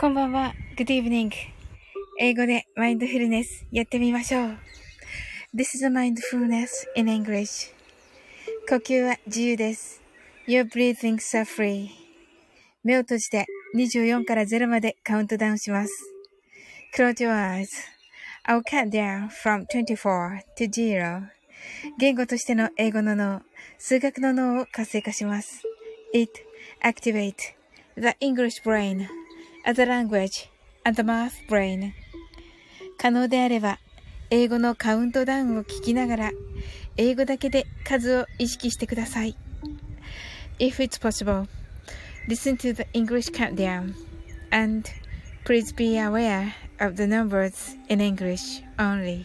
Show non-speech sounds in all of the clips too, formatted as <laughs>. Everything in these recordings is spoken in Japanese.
こんばんは。Good evening. 英語でマインドフルネスやってみましょう。This is a mindfulness in English. 呼吸は自由です。Your breathings are free. 目を閉じて24から0までカウントダウンします。Close your eyes. I'll count down from 24 to 0. 言語としての英語の脳、数学の脳を活性化します。It activate the English brain as a language and the math brain. 可能であれば、英語のカウントダウンを聞きながら、英語だけで数を意識してください。If it's possible, listen to the English countdown and please be aware of the numbers in English only.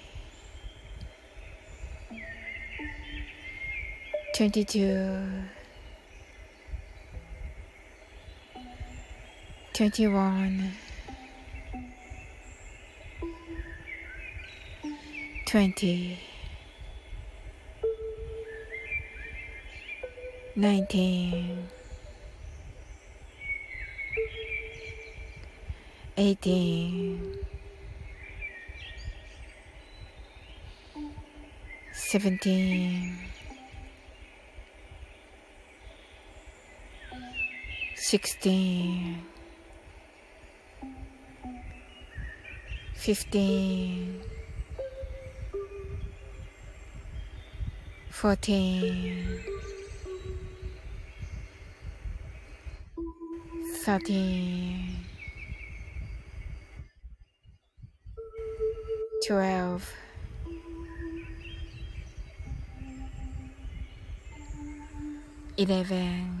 22 21 20 19 18 17 16 15 14 13 12 11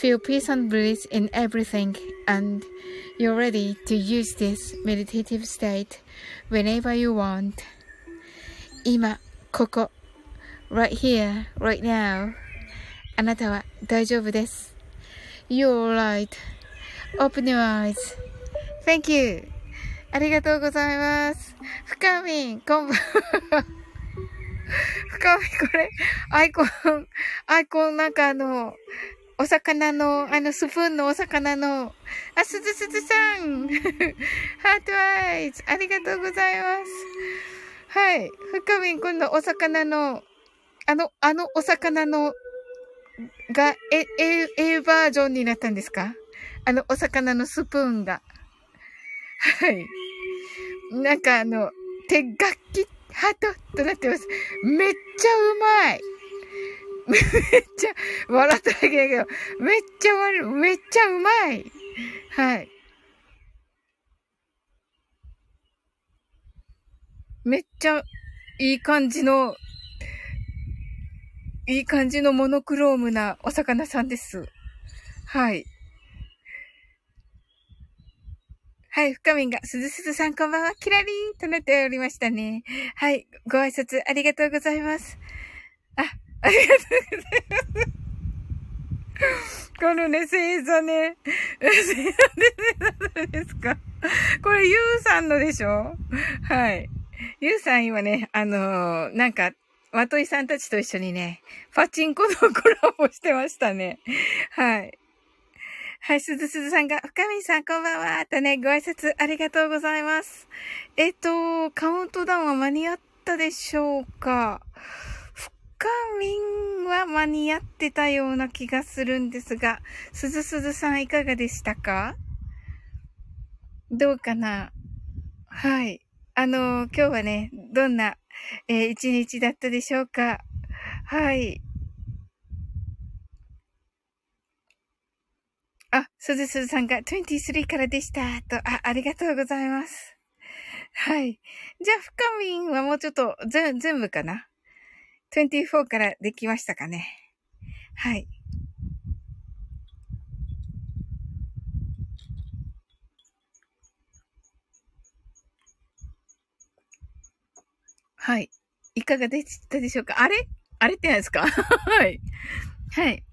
Feel peace and bliss in everything and you're ready to use this meditative state whenever you want. 今、ここ、right here, right now. あなたは大丈夫です。You're right.Open your eyes. Thank you. ありがとうございます。深みん、こんばんは。深みん、これ、アイコン、アイコンなんかあの、 <laughs> お魚の、あの、スプーンのお魚の、あ、すずすずさんハートアイズありがとうございます。はい。深みん、今度お魚の、あの、あのお魚の、が、え、え、A バージョンになったんですか？あのお魚のスプーンが。はい。なんかあの、手楽器ハートとなってます。めっちゃうまい。めっちゃ、笑っただけだけど、めっちゃ悪い、めっちゃうまい。はい。めっちゃいい感じの、いい感じのモノクロームなお魚さんです。はい。はい、深みんが、すずすずさんこんばんは、キラリーンとなっておりましたね。はい、ご挨拶ありがとうございます。あ、ありがとうございます。このね、星座ね。星座で誰ですか？これ、ゆうさんのでしょ？はい。ゆうさん今ね、あのー、なんか、まといさんたちと一緒にね、パチンコのコラボしてましたね。はい。はい、すずすずさんが、深見さんこんばんは、とね、ご挨拶ありがとうございます。えっと、カウントダウンは間に合ったでしょうか？深見は間に合ってたような気がするんですが、すずすずさんいかがでしたか？どうかな？はい。あの、今日はね、どんな、えー、一日だったでしょうか？はい。あ、すずすずさんが23からでした。と、あ、ありがとうございます。はい。じゃあ、深みんはもうちょっと、ぜ、全部かな？?24 からできましたかねはい。はい。いかがでしたでしょうか？あれ？あれって何ですか？<laughs> はい。はい。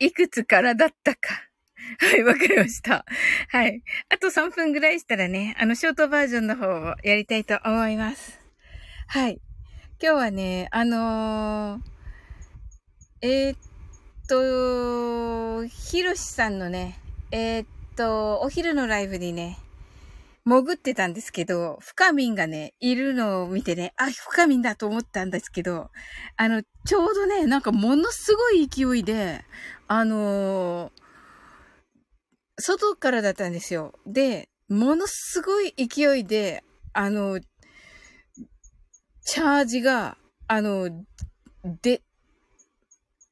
いくつからだったか。はい、わかりました。はい。あと3分ぐらいしたらね、あの、ショートバージョンの方をやりたいと思います。はい。今日はね、あのー、えー、っと、ひろしさんのね、えー、っと、お昼のライブにね、潜ってたんですけど、深みんがね、いるのを見てね、あ、深みんだと思ったんですけど、あの、ちょうどね、なんかものすごい勢いで、あのー、外からだったんですよ。で、ものすごい勢いで、あの、チャージが、あの、で、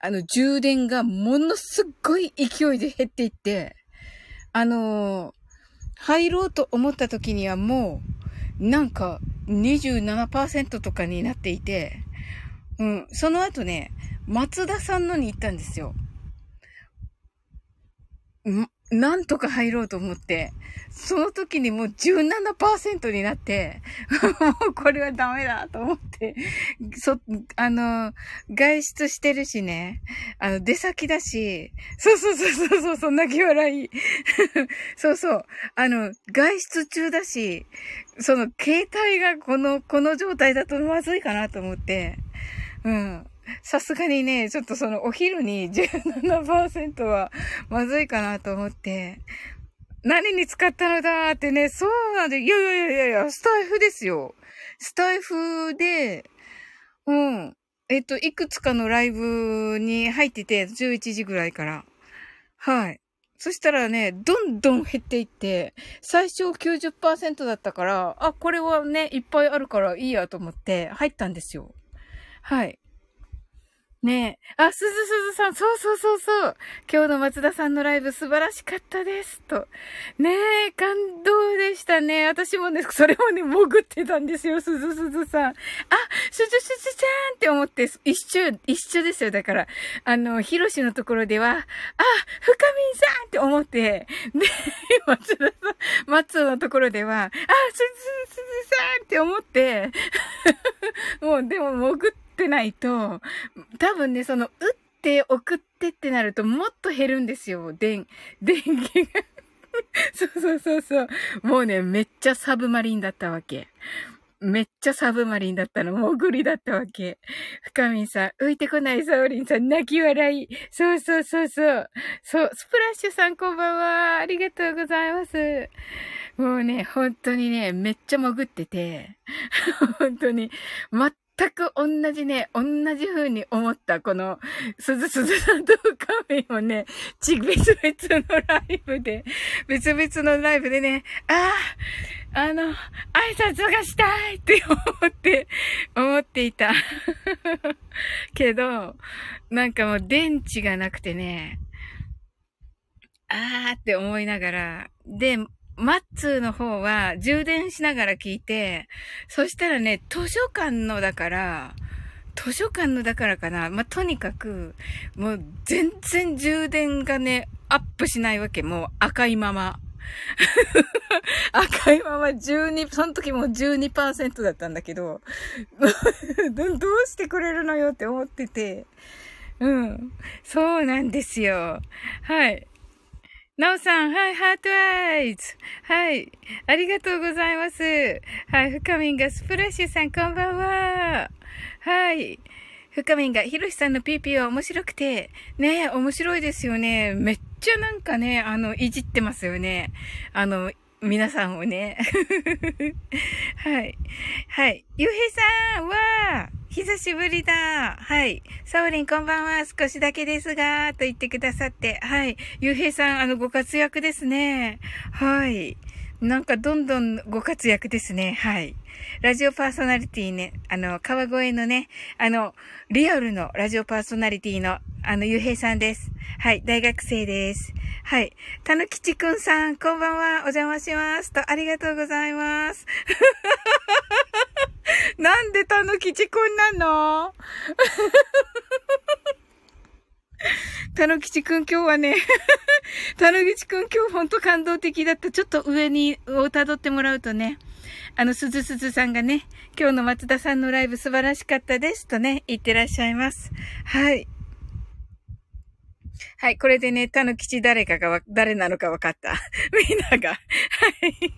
あの、充電がものすごい勢いで減っていって、あの入ろうと思った時にはもう、なんか27%とかになっていて、うん、その後ね、松田さんのに行ったんですよ。なんとか入ろうと思って、その時にもう17%になって、<laughs> もうこれはダメだと思って、そ、あの、外出してるしね、あの、出先だし、そうそうそうそうそう、そん泣き笑い。<laughs> そうそう、あの、外出中だし、その、携帯がこの、この状態だとまずいかなと思って、うん。さすがにね、ちょっとそのお昼に17%はまずいかなと思って、何に使ったのだってね、そうなんで、いやいやいやいや、スタイフですよ。スタイフで、うん。えっと、いくつかのライブに入ってて、11時ぐらいから。はい。そしたらね、どんどん減っていって、最初90%だったから、あ、これはね、いっぱいあるからいいやと思って入ったんですよ。はい。ねえ。あ、すずすずさん、そうそうそうそう。今日の松田さんのライブ素晴らしかったです。と。ねえ、感動でしたね。私もね、それもね、潜ってたんですよ、すずすずさん。あ、すずすずちゃんって思って、一緒、一緒ですよ。だから、あの、ヒロシのところでは、あ、深みんさんって思って、で、松田さん、松のところでは、あ、すずすずさんって思って、もう、でも潜って、ってないと、多分ね、その、打って送ってってなるともっと減るんですよ。電、<laughs> 電気がそうそうそうそう。もうね、めっちゃサブマリンだったわけ。めっちゃサブマリンだったの。潜りだったわけ。深みんさん、浮いてこないサオリンさん、泣き笑い。そうそうそうそう。そう、スプラッシュさんこんばんは。ありがとうございます。もうね、本当にね、めっちゃ潜ってて、本当に、全く同じね、同じ風に思った、この、鈴鈴さんと深みもね、ち、別々のライブで、別々のライブでね、ああ、あの、挨拶がしたいって思って、思っていた。<laughs> けど、なんかもう電池がなくてね、あーって思いながら、で、マッツーの方は充電しながら聞いて、そしたらね、図書館のだから、図書館のだからかな。まあ、とにかく、もう全然充電がね、アップしないわけ。もう赤いまま。赤いまま12、その時も12%だったんだけ <laughs> ど、どうしてくれるのよって思ってて。うん。そうなんですよ。はい。なおさん、はい、ハートアイズ。はい。ありがとうございます。はい、深みんがスプラッシュさん、こんばんは。はい。深みんが、ひろしさんの PP は面白くて、ね面白いですよね。めっちゃなんかね、あの、いじってますよね。あの、皆さんをね。<laughs> はい。はい。ゆうへいさんは、久しぶりだ。はい。サオリンこんばんは。少しだけですが、と言ってくださって。はい。ゆうへいさん、あの、ご活躍ですね。はい。なんかどんどんご活躍ですね。はい。ラジオパーソナリティね、あの、川越のね、あの、リアルのラジオパーソナリティの、あの、ゆうへいさんです。はい、大学生です。はい。たぬきちくんさん、こんばんは。お邪魔します。と、ありがとうございます。<laughs> なんでたぬきちくんなの？<laughs> たぬきちくん今日はね <laughs> たぬきちくん今日ほんと感動的だった。ちょっと上に、をたどってもらうとね、あの、すずすずさんがね、今日の松田さんのライブ素晴らしかったですとね、言ってらっしゃいます。はい。はい、これでね、たぬきち誰かが、誰なのか分かった。<laughs> みんなが。はい。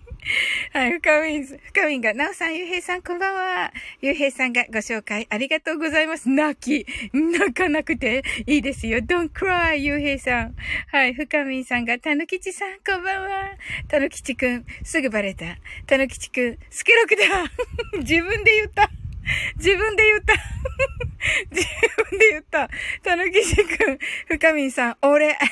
はい、深みん、深みんが、なおさん、ゆうへいさん、こんばんは。ゆうへいさんがご紹介ありがとうございます。泣き。泣かなくていいですよ。don't cry, ゆうへいさん。はい、深みんさんが、たぬきちさん、こんばんは。たぬきちくん、すぐバレた。たぬきちくん、スケロクだ。<laughs> 自分で言った。<laughs> 自分で言った。<laughs> 自分で言った。たぬきしくん、ふかみんさん、俺。<laughs>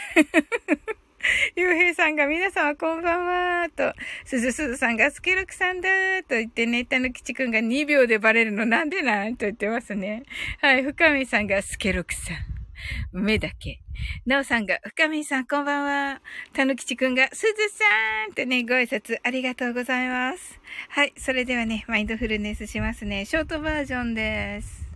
ゆうへいさんが皆様こんばんはと、すずすずさんがすけろくさんだと言ってね、たぬきちくんが2秒でバレるのなんでなんと言ってますね。はい、ふかみさんがすけろくさん。<laughs> 目だけ。なおさんが、深みさんこんばんは。たぬきちくんが、すずさんってね、ご挨拶ありがとうございます。はい、それではね、マインドフルネスしますね。ショートバージョンです。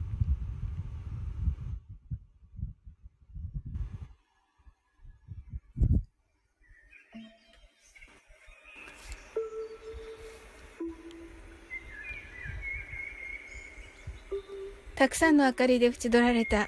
たくさんの明かりで縁取られた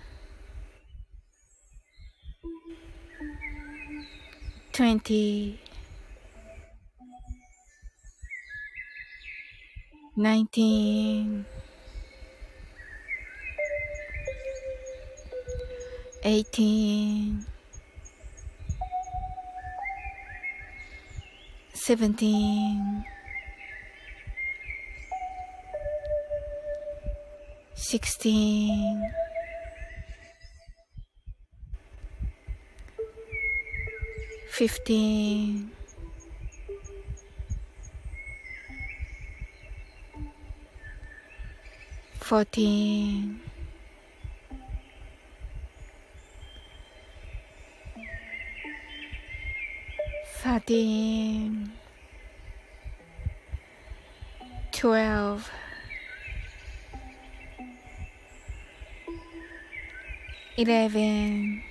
20 19 18 17 16 15 14 13 12 11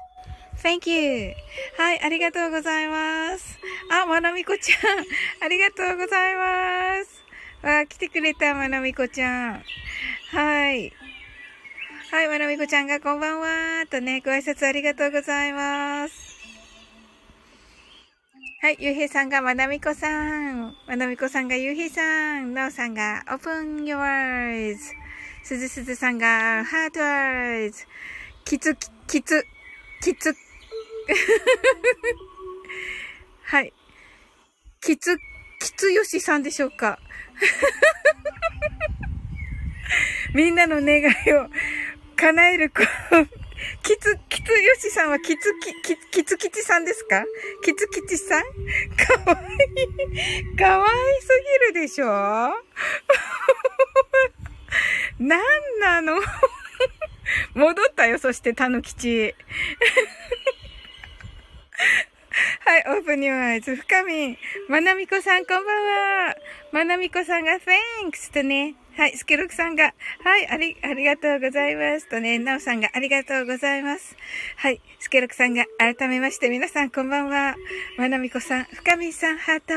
Thank you. はい、ありがとうございます。あ、まなみこちゃん。<laughs> ありがとうございます。わ来てくれた、まなみこちゃん。はい。はい、まなみこちゃんがこんばんは。とね、ご挨拶ありがとうございます。はい、ゆうへいさんがまなみこさん。まなみこさんがゆうへいさん。なおさんが open your eyes。すずすずさんが heart eyes。きつき、きつ、きつ。<laughs> はい。きつ、きつよしさんでしょうか？<laughs> みんなの願いを叶える子。きつ、きつよしさんはきつき、き、きつきちさんですか？きつきちさん？かわいい。かわいすぎるでしょ？<laughs> なんなの？戻ったよ、そして、たぬきち。はい、オープニューアイズ、深み。まなみこさん、こんばんは。まなみこさんが、thanks とね。はい、スケロクさんが、はい、あり、ありがとうございます。とね、なおさんが、ありがとうございます。はい、スケロクさんが、改めまして、皆さん、こんばんは。まなみこさん、深みさん、ハート。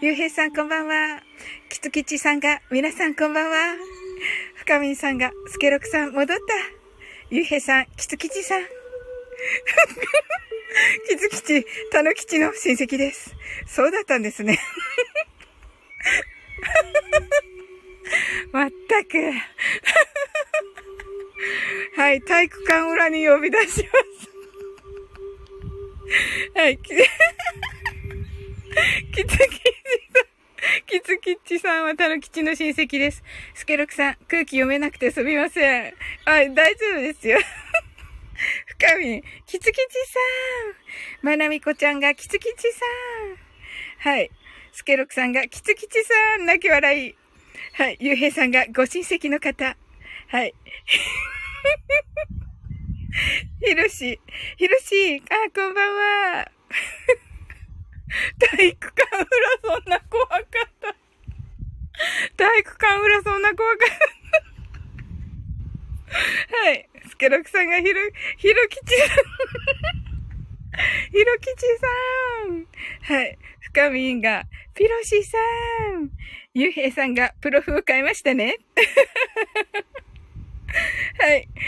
ゆうへいさん、こんばんは。きつきちさんが、皆さん、こんばんは。深みさんが、スケロクさん、戻った。ゆうへいさん、きつきちさん。<laughs> きつきち、たぬきちの親戚です。そうだったんですね。まったく。はい、体育館裏に呼び出します。はい、き、きつきちさん。きつきちさんはたぬきちの親戚です。スケロクさん、空気読めなくてすみません。はい、大丈夫ですよ。深み、きつきちさん。まなみこちゃんがきつきちさん。はい。スケロクさんがきつきちさん。泣き笑い。はい。ゆうへいさんがご親戚の方。はい。<laughs> ひろし、ひろし、あ、こんばんは。<laughs> 体育館裏そんな怖かった。体育館裏そんな怖かった。はい。スケロクさんがひろ、ひろきちさん。ひろきちさん。はい。深みんが、ピロシさん。ゆうへいさんがプロフを買いましたね。<laughs> はい。<laughs>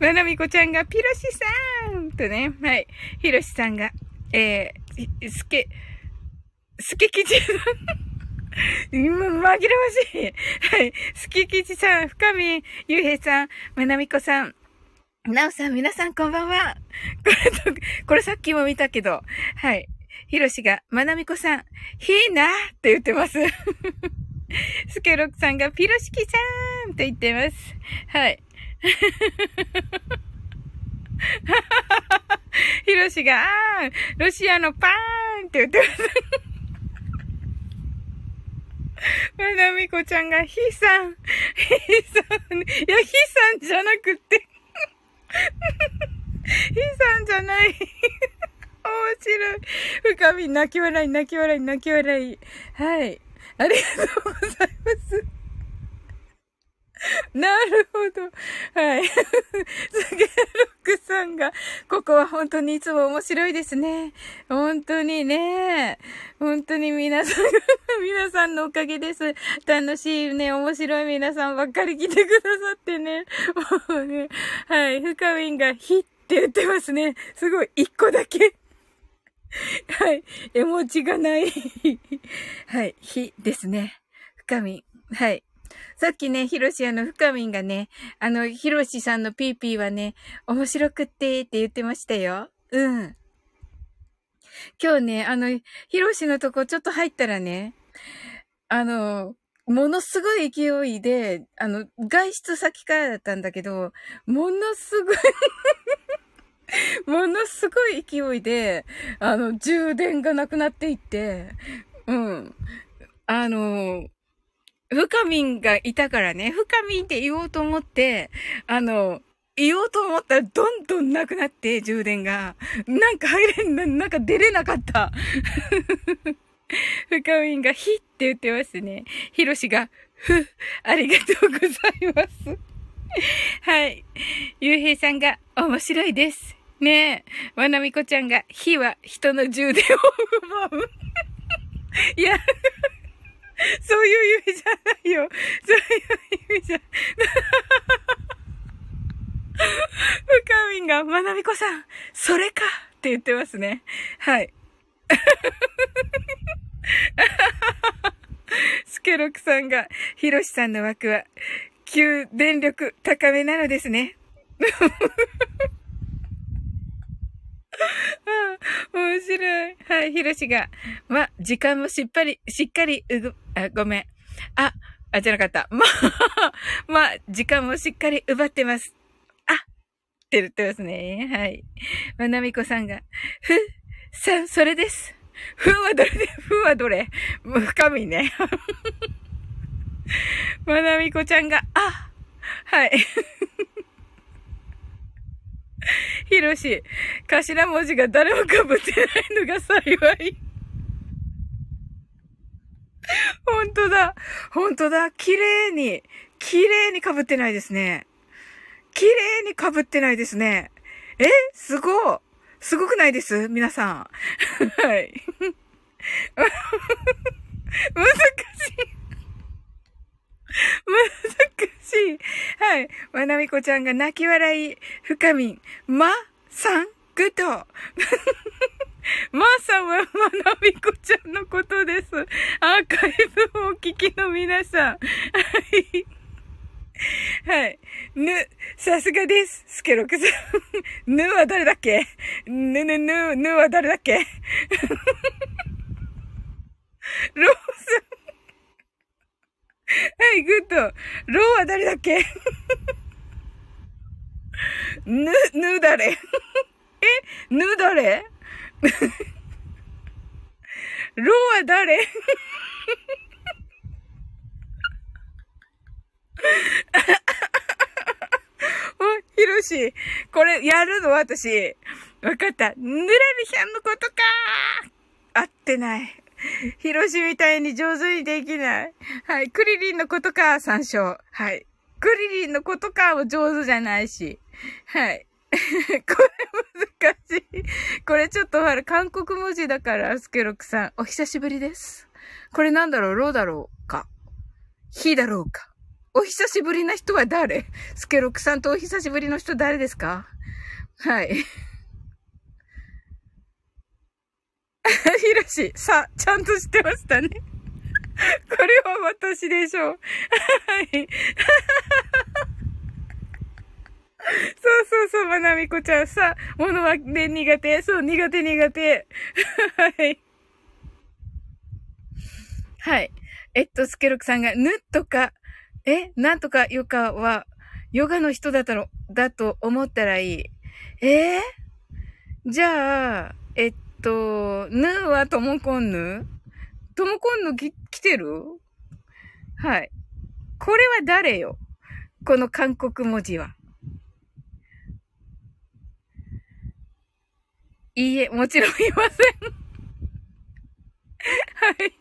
まなみこちゃんがピロシさんとね。はい。ひろしさんが、えー、すけ、すけきちさん。<laughs> 紛らわしい。はい。すききちさん、深み、ゆうへいさん、まなみこさん、なおさん、皆さんこんばんは。これ、これさっきも見たけど、はい。ひろしが、まなみこさん、ひーなって言ってます。<laughs> スケロクさんが、ピロシキさんって言ってます。はい。<laughs> ひろしが、あー、ロシアのパーンって言ってます。<laughs> まなみこちゃんが、ひさん、ひさん、いや、ひさんじゃなくて、<laughs> ひさんじゃない <laughs> 面。白い。深み、泣き笑い、泣き笑い、泣き笑い。はい。ありがとうございます。<laughs> なるほど。はい。<laughs> すげえロックさんが、ここは本当にいつも面白いですね。本当にね。本当に皆さんが、<laughs> 皆さんのおかげです。楽しいね、面白い皆さんばっかり来てくださってね。もうね、はい。深みんがヒって言ってますね。すごい、一個だけ。はい。絵文字がない。はい。ひですね。深み。はい。さっきね、ヒロシあの、深みんがね、あの、ヒロシさんのピーピーはね、面白くってって言ってましたよ。うん。今日ね、あの、ヒロシのとこちょっと入ったらね、あの、ものすごい勢いで、あの、外出先からだったんだけど、ものすごい <laughs> ものすごい勢いで、あの、充電がなくなっていって、うん。あの、深みんがいたからね、深みんって言おうと思って、あの、言おうと思ったらどんどんなくなって充電が。なんか入れんな、なんか出れなかった。<laughs> 深みんがひって言ってますね。ひろしが、ふ、ありがとうございます。はい。ゆうへいさんが面白いです。ねえ。わなみこちゃんが、火は人の充電を奪う。い <laughs> や、<laughs> そういう意味じゃないよ。そういう意味じゃ。深みんが、まなみこさん、それかって言ってますね。はい。<laughs> スケロクさんが、ヒロシさんの枠は、急電力高めなのですね。<laughs> <laughs> 面白い。はい、ひろしが。ま、時間もしっかり、しっかり、うぐ、あ、ごめん。あ、あ、じゃなかった。<laughs> ま、ま、時間もしっかり奪ってます。あって言ってますね。はい。まなみこさんが、ふ、さ、それです。ふはどれで、ふはどれ深みね。<laughs> まなみこちゃんが、あはい。ひろし、頭文字が誰も被ってないのが幸い。ほんとだ。ほんとだ。綺麗に、綺麗に被ってないですね。綺麗に被ってないですね。え？すごすごくないです？皆さん。<laughs> はい。<laughs> 難しい。<laughs> 難しい。はい。まなみこちゃんが泣き笑い、深み、ま、さん、グッド。<laughs> まさんはまなみこちゃんのことです。アーカイブをお聞きの皆さん。はい。はい。ぬ、さすがです。スケロクさん。<laughs> ぬは誰だっけ？ぬぬぬ、ぬは誰だっけ？ロースはい、グッド。ローは誰だっけ？ぬ、ぬ誰？え？ぬ誰？ローは誰？お、ひろし、これやるの？私。わかった。ぬらりひゃんのことか合ってない。<laughs> ヒロシみたいに上手にできない。はい。クリリンのことか、参照。はい。クリリンのことかも上手じゃないし。はい。<laughs> これ難しい。これちょっとほら、韓国文字だから、スケロクさん。お久しぶりです。これなんだろう？ローだろうか？ヒだろうか？お久しぶりな人は誰？スケロクさんとお久しぶりの人誰ですか？はい。ひろし、さ、ちゃんと知ってましたね。<laughs> これは私でしょう。はい。<laughs> そうそうそう、まなみこちゃん。さ、ものはね、苦手。そう、苦手苦手。<laughs> はい。はい。えっと、スケロクさんが、ぬとか、え、なんとかヨガは、ヨガの人だったの、だと思ったらいい。えー、じゃあ、えっと、ぬはともこんぬ？ともこんぬき、来てる？はい。これは誰よ？この韓国文字は。いいえ、もちろんいません。<laughs> はい。<laughs>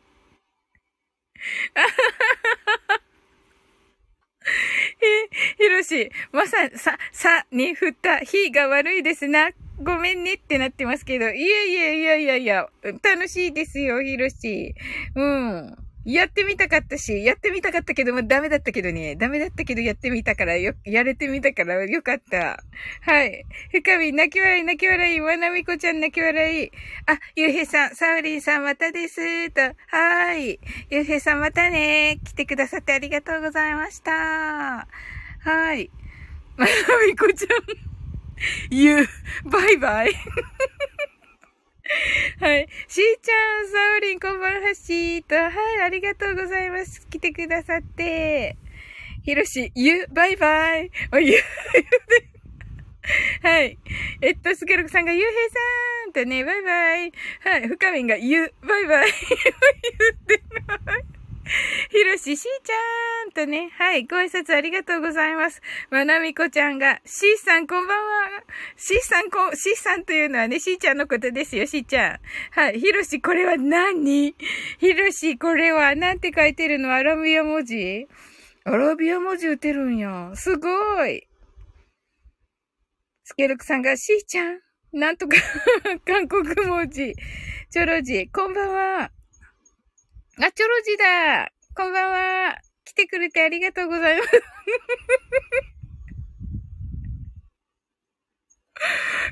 え、ひろし、まさ、さ、さに振った日が悪いですな。ごめんねってなってますけど。いやいやいやいやいや、楽しいですよ、ひろし。うん。やってみたかったし、やってみたかったけどもダメだったけどね。ダメだったけどやってみたからよ、やれてみたからよかった。はい。深み、泣き笑い、泣き笑い、まなみこちゃん泣き笑い。あ、ゆうへいさん、サウリンさんまたです。と、はーい。ゆうへいさんまたね。来てくださってありがとうございました。はい。まなみこちゃん、ゆう、バイバイ。はい。しーちゃん、サウリン、こんばんはしーと。はい、ありがとうございます。来てくださって。ひろし、ゆ、バイバイ。お、ゆ、ゆはい。えっと、スケロクさんが、ゆうへいさんとね、バイバイ。はい。深みんが、ゆ、バイバイ。<laughs> 言ってない。ひろし、しーちゃんとね、はい、ご挨拶ありがとうございます。まなみこちゃんが、しーさんこんばんは。しーさんこ、しーさんというのはね、しーちゃんのことですよ、しーちゃん。はい、ひろし、これは何？ひろし、これは、なんて書いてるの？アラビア文字？アラビア文字打てるんや。すごい。スケルクさんが、しーちゃん。なんとか <laughs> 韓国文字。チョロジ、こんばんは。あ、チョロジだこんばんは来てくれてありがとうございます <laughs>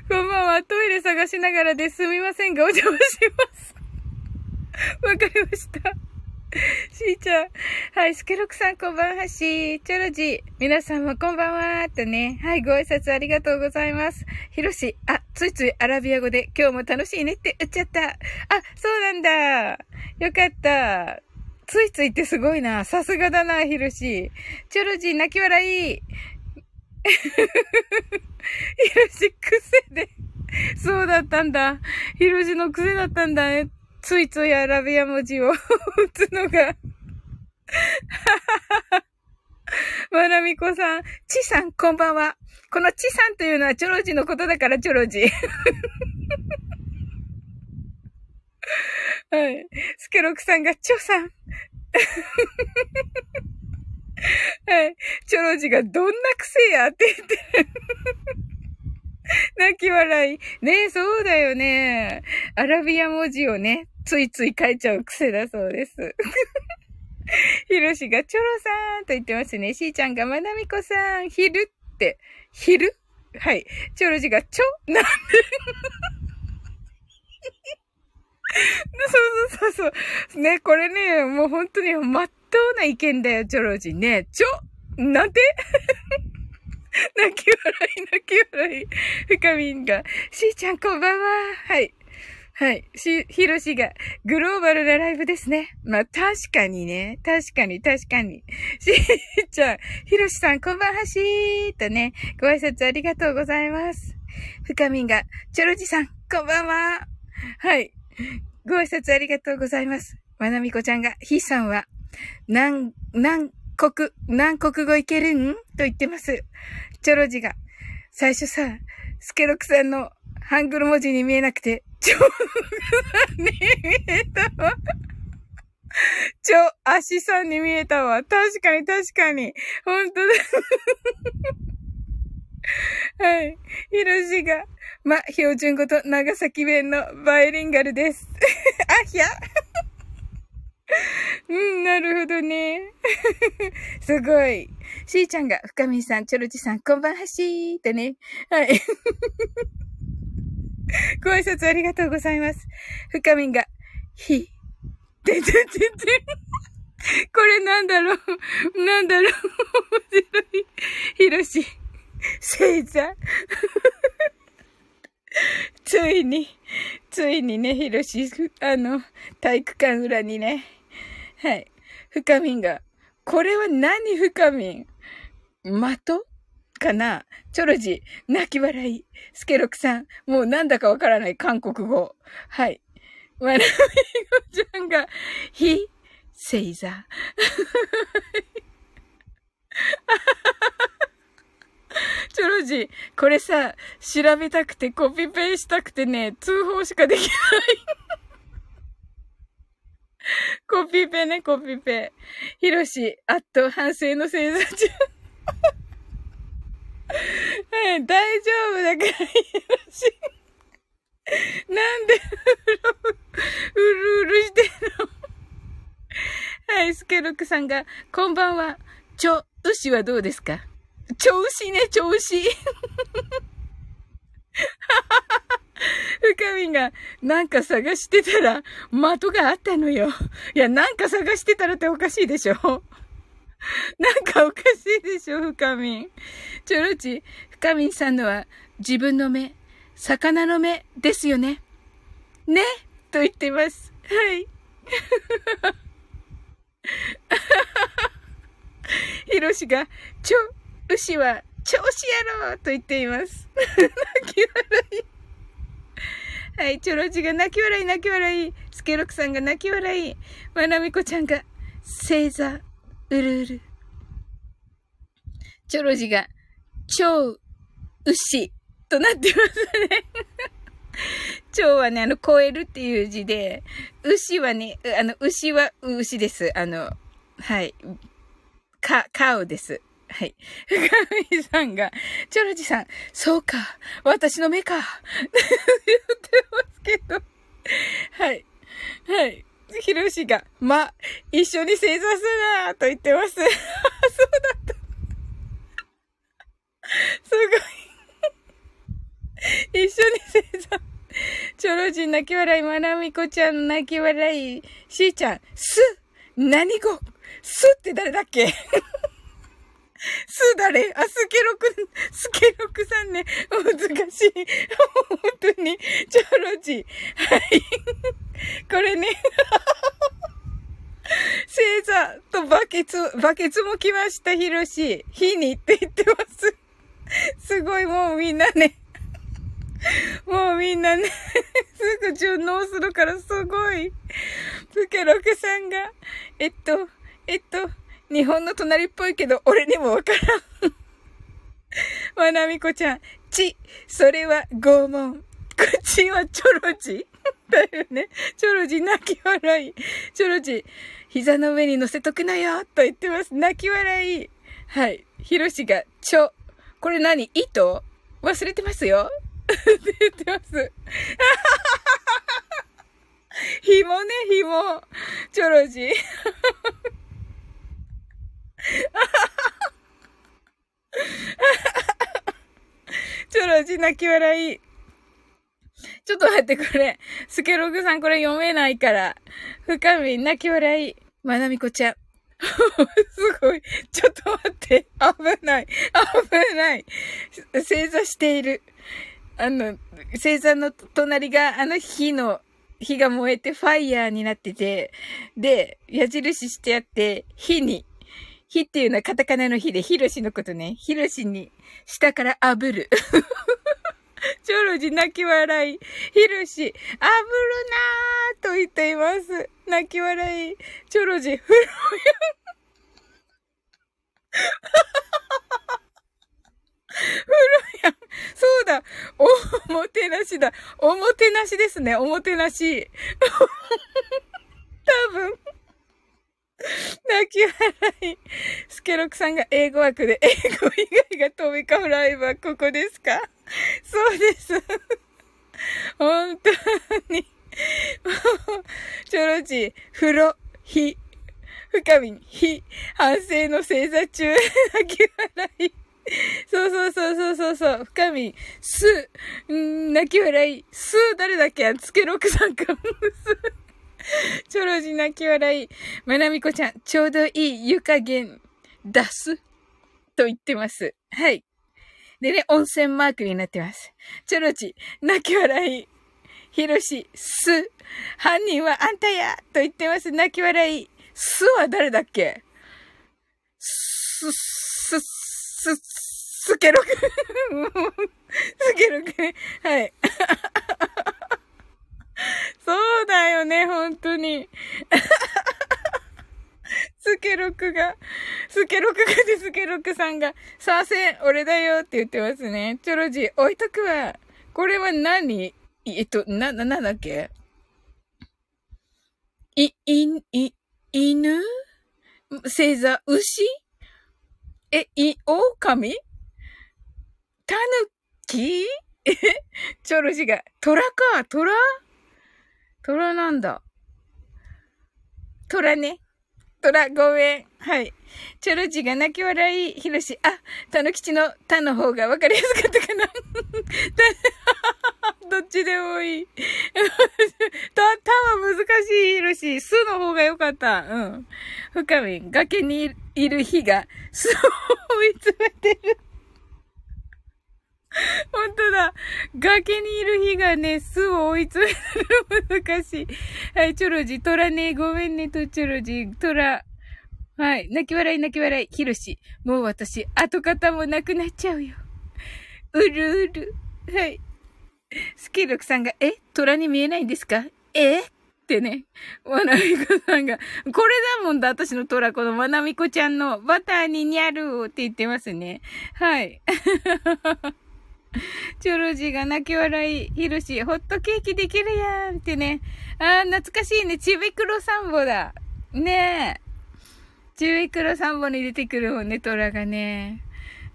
こんばんは。トイレ探しながらですみませんが、お邪魔します。わかりました。<laughs> しーちゃん。はい、スケロクさんこんばんはしー。チョロジー。皆さんもこんばんはーとね。はい、ご挨拶ありがとうございます。ひろし。あ、ついついアラビア語で今日も楽しいねって言っちゃった。あ、そうなんだ。よかった。ついついってすごいな。さすがだな、ひろし。チョロジー泣き笑い。ひろし癖で。そうだったんだ。ひろしの癖だったんだね。ついついアラビア文字を <laughs> 打つのが <laughs> まなみこさん、ちさん、こんばんは。このちさんというのはチョロジのことだからチョロジ。<laughs> はい。スケロクさんが、チョさん。はい。チョロジがどんな癖やって言って。泣き笑い。ね、そうだよね。アラビア文字をね、ついつい書いちゃう癖だそうです。<laughs> ひろしがチョロさんと言ってますね。しーちゃんがまなみこさん、昼って、昼はい。チョロジがちょなんで <laughs> そうそうそうそう。ね、これね、もう本当にまっとうな意見だよ、チョロジね。ちょなんて？<laughs> 泣き笑い、泣き笑い。深みんが、しーちゃんこんばんは。はい。はい。し、ひろしが、グローバルなライブですね。まあ、確かにね。確かに、確かに。しーちゃん、ひろしさん、こんばんはしーとね、ご挨拶ありがとうございます。深みんが、チョロジさん、こんばんは。はい。ご挨拶ありがとうございます。まなみこちゃんが、ひさんは、何、何国、何国語いけるん？と言ってます。チョロジが、最初さ、スケロクさんのハングル文字に見えなくて、ちょ、に見えたわ。ちょ、足さんに見えたわ。確かに確かに。ほんとだ。はい。ひろしが、ま、標準語と長崎弁のバイリンガルです。あひゃうん、なるほどね。すごい。しーちゃんが、深みさん、チョロチさん、こんばんはしーってね。はい。<laughs> ご挨拶ありがとうございます。深みんが、ひ、てててて。<laughs> これなんだろう？なんだろう？面白い。ひろし、星座。<laughs> ついに、ついにね、ひろし、あの、体育館裏にね。はい。深みんが、これは何深み？ん的？かな？チョロジ、泣き笑い。スケロクさん、もうなんだかわからない韓国語。はい。笑いごちゃんが、ひ、せいざ。チョロジ、これさ、調べたくてコピペしたくてね、通報しかできないコピペね、コピペ。ヒロシ、あっと反省の正座中。はい、大丈夫だから、ヒロシ。なんで、うるうるしてんの？はい、スケロクさんが、こんばんは。ちょ、牛はどうですか？調子ね、調子。深みが、なんか探してたら、的があったのよ。いや、なんか探してたらっておかしいでしょ <laughs> なんかおかしいでしょ、深みん。ちょろち、深みんさんのは、自分の目、魚の目ですよね。ねと言ってます。はい。ひろしが、ちょ、牛は調子やろうと言っています。<laughs> 泣き笑い。はい、チョロジが泣き笑い泣き笑い。スケロクさんが泣き笑い。まなみこちゃんが、星座、うるうる。チョロジが、超、牛、となってますね。<laughs> 蝶はね、あの、超えるっていう字で、牛はね、あの、牛は牛です。あの、はい。か、カウです。はい。深見さんが、チョロジさん、そうか、私の目か、<laughs> 言ってますけど。はい。はい。ひろしが、ま、一緒に正座すなと言ってます。<laughs> そうだった。すごい。一緒に正座。チョロジ泣き笑い、まなみこちゃん泣き笑い、しーちゃん、す何語？すって誰だっけ？すだれあ、スケロク、スケロクさんね。難しい。本当に。チョロジ。はい。これね。星座とバケツ、バケツも来ました、ヒロシ。火にって言ってます。すごい、もうみんなね。もうみんなね、すぐ順応するからすごい。スケロクさんが、えっと、えっと、日本の隣っぽいけど、俺にもわからん。<laughs> まなみこちゃん、ち、それは拷問。口はチョロジだよね。チョロジ泣き笑い。チョロジ、膝の上に乗せとくなよと言ってます。泣き笑い。はい。ヒロシが、ちょ。これ何？糸忘れてますよ <laughs> って言ってます。<laughs> 紐ね、紐。チョロジ。チョロジ泣き笑い。ちょっと待って、これ。スケログさんこれ読めないから。深み泣き笑い。まなみこちゃん。<laughs> すごい。ちょっと待って。危ない。危ない。正座している。あの、正座の隣があの火の、火が燃えてファイヤーになってて、で、矢印してあって、火に火っていうのはカタカナの火で、ヒロシのことね。ヒロシに下から炙る。<laughs> チョロジ泣き笑い。ヒロシ、炙るなーと言っています。泣き笑い。チョロジ、風呂や。風呂や。そうだ。おもてなしだ。おもてなしですね。おもてなし。多分。<laughs> 泣き笑い。スケロクさんが英語枠で、英語以外が飛び交うライブはここですか？そうです。本当に。チョロジー、風呂、火、深み、火、反省の正座中、泣き笑い。そうそうそうそうそうそう。深み、す、ん泣き笑い。す、誰だっけ？つけろくさんか。す。<laughs> チョロジ泣き笑い。まなみこちゃん、ちょうどいい湯加減出す？と言ってます。はい。でね、温泉マークになってます。チョロジ、泣き笑い。ひろし、す。犯人はあんたやと言ってます。泣き笑い。すは誰だっけ？す、す、す、すけろく。<laughs> すけろく。はい。<laughs> そうだよね、本当に。<laughs> スケロクが、スケロクがでスケロクさんが、さあせん、俺だよって言ってますね。チョロジー、置いとくわ。これは何？えっと、な、な、なんだっけ？い、い、い、犬？星座、牛？え、い、狼？タヌキ？え <laughs> チョロジが、虎か、虎虎なんだ。虎ね。虎、ごめん。はい。チョロジが泣き笑い、ひろし。あ、たぬきちのたの方がわかりやすかったかな <laughs> どっちでもいい。<laughs> た、たは難しい、ひろし。すの方がよかった。うん。深み、崖にいる日が、すを追い詰めてる。<laughs> 本当だ。崖にいる日がね、巣を追い詰める難しい。はい、チョロジ、トラね、ごめんね、とチョロジ、トラ。はい、泣き笑い泣き笑い、ヒロシ。もう私、跡形もなくなっちゃうよ。うるうる。はい。スケロクさんが、え？虎に見えないんですか？え？ってね。まなみこさんが、これだもんだ、私の虎、このまなみこちゃんのバターににゃるって言ってますね。はい。チョロジーが泣き笑い、ヒロシ、ホットケーキできるやんってね。あー、懐かしいね。ちびくろサンボだ。ねえ。ちびくろサンボに出てくるもんね、トラがね。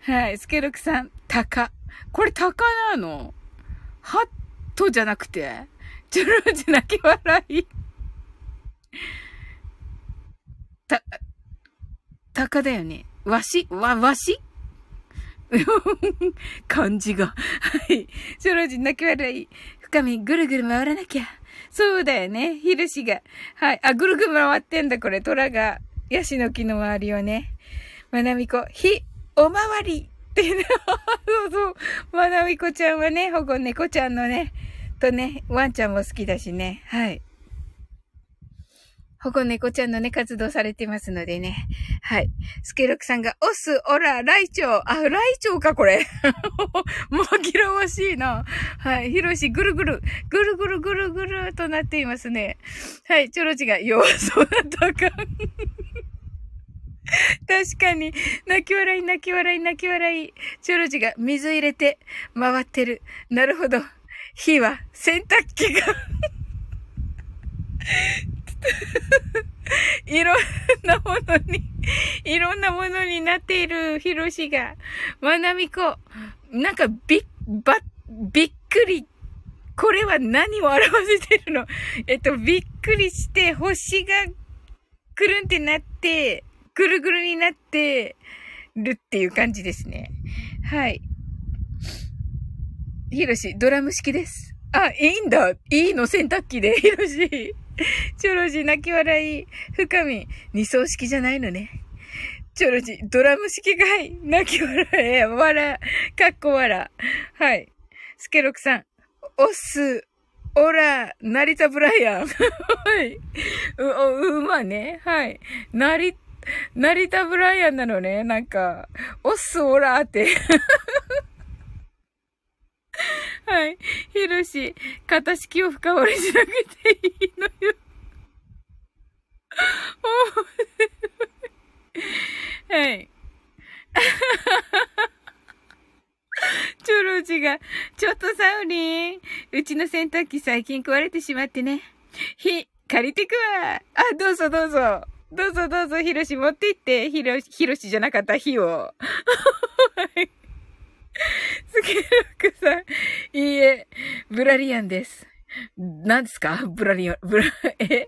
はい。スケロクさん、タカ。これタカなの？ハットじゃなくて？チョロジー泣き笑い。た、タカだよね。わし？わ、わし？<laughs> 漢字が。はい。チョロジン泣き笑い。深み、ぐるぐる回らなきゃ。そうだよね。ヒルシが。はい。あ、ぐるぐる回ってんだ、これ。虎が。ヤシの木の周りをね。まなみこ、ひ、おまわりってね。<laughs> そうそう。まなみこちゃんはね、保護猫ちゃんのね、とね、ワンちゃんも好きだしね。はい。保護猫ちゃんのね、活動されてますのでね。はい。スケロクさんが、オス、オラ、ライチョウ。あ、ライチョウか、これ。<laughs> 紛らわしいな。はい。ヒロシ、ぐるぐる、ぐるぐるぐるぐるとなっていますね。はい。チョロチが弱そうだったか。<laughs> 確かに。泣き笑い、泣き笑い、泣き笑い。チョロジが水入れて回ってる。なるほど。火は洗濯機が <laughs> <laughs> いろんなものに、いろんなものになっているヒロシが、まなみこ、なんかびっ、ば、びっくり。これは何を表してるの？えっと、びっくりして、星がくるんってなって、ぐるぐるになってるっていう感じですね。はい。ヒロシ、ドラム式です。あ、いいんだ。いいの洗濯機で、ヒロシ。チョロジ泣き笑い。深み、二層式じゃないのね。チョロジ、ドラム式がい。泣き笑い。笑。かっこ笑。はい。スケロクさん。オス、オラ、成田ブライアン。はい。う、う、まね。はい。成、成田ブライアンなのね。なんか、オス、オラーって。はい。ひろし、型式を深掘りしなくていいのよ。はい。<laughs> チョロジが、ちょっとサウリン。うちの洗濯機最近壊れてしまってね。火、借りてくわ。あ、どうぞどうぞ。どうぞどうぞ、ひろし持って行って。ひろし、ひろしじゃなかった火を。はい。スケロクさん。いいえ、ブラリアンです。何ですか？ブラリアン、ブラ、<laughs> え？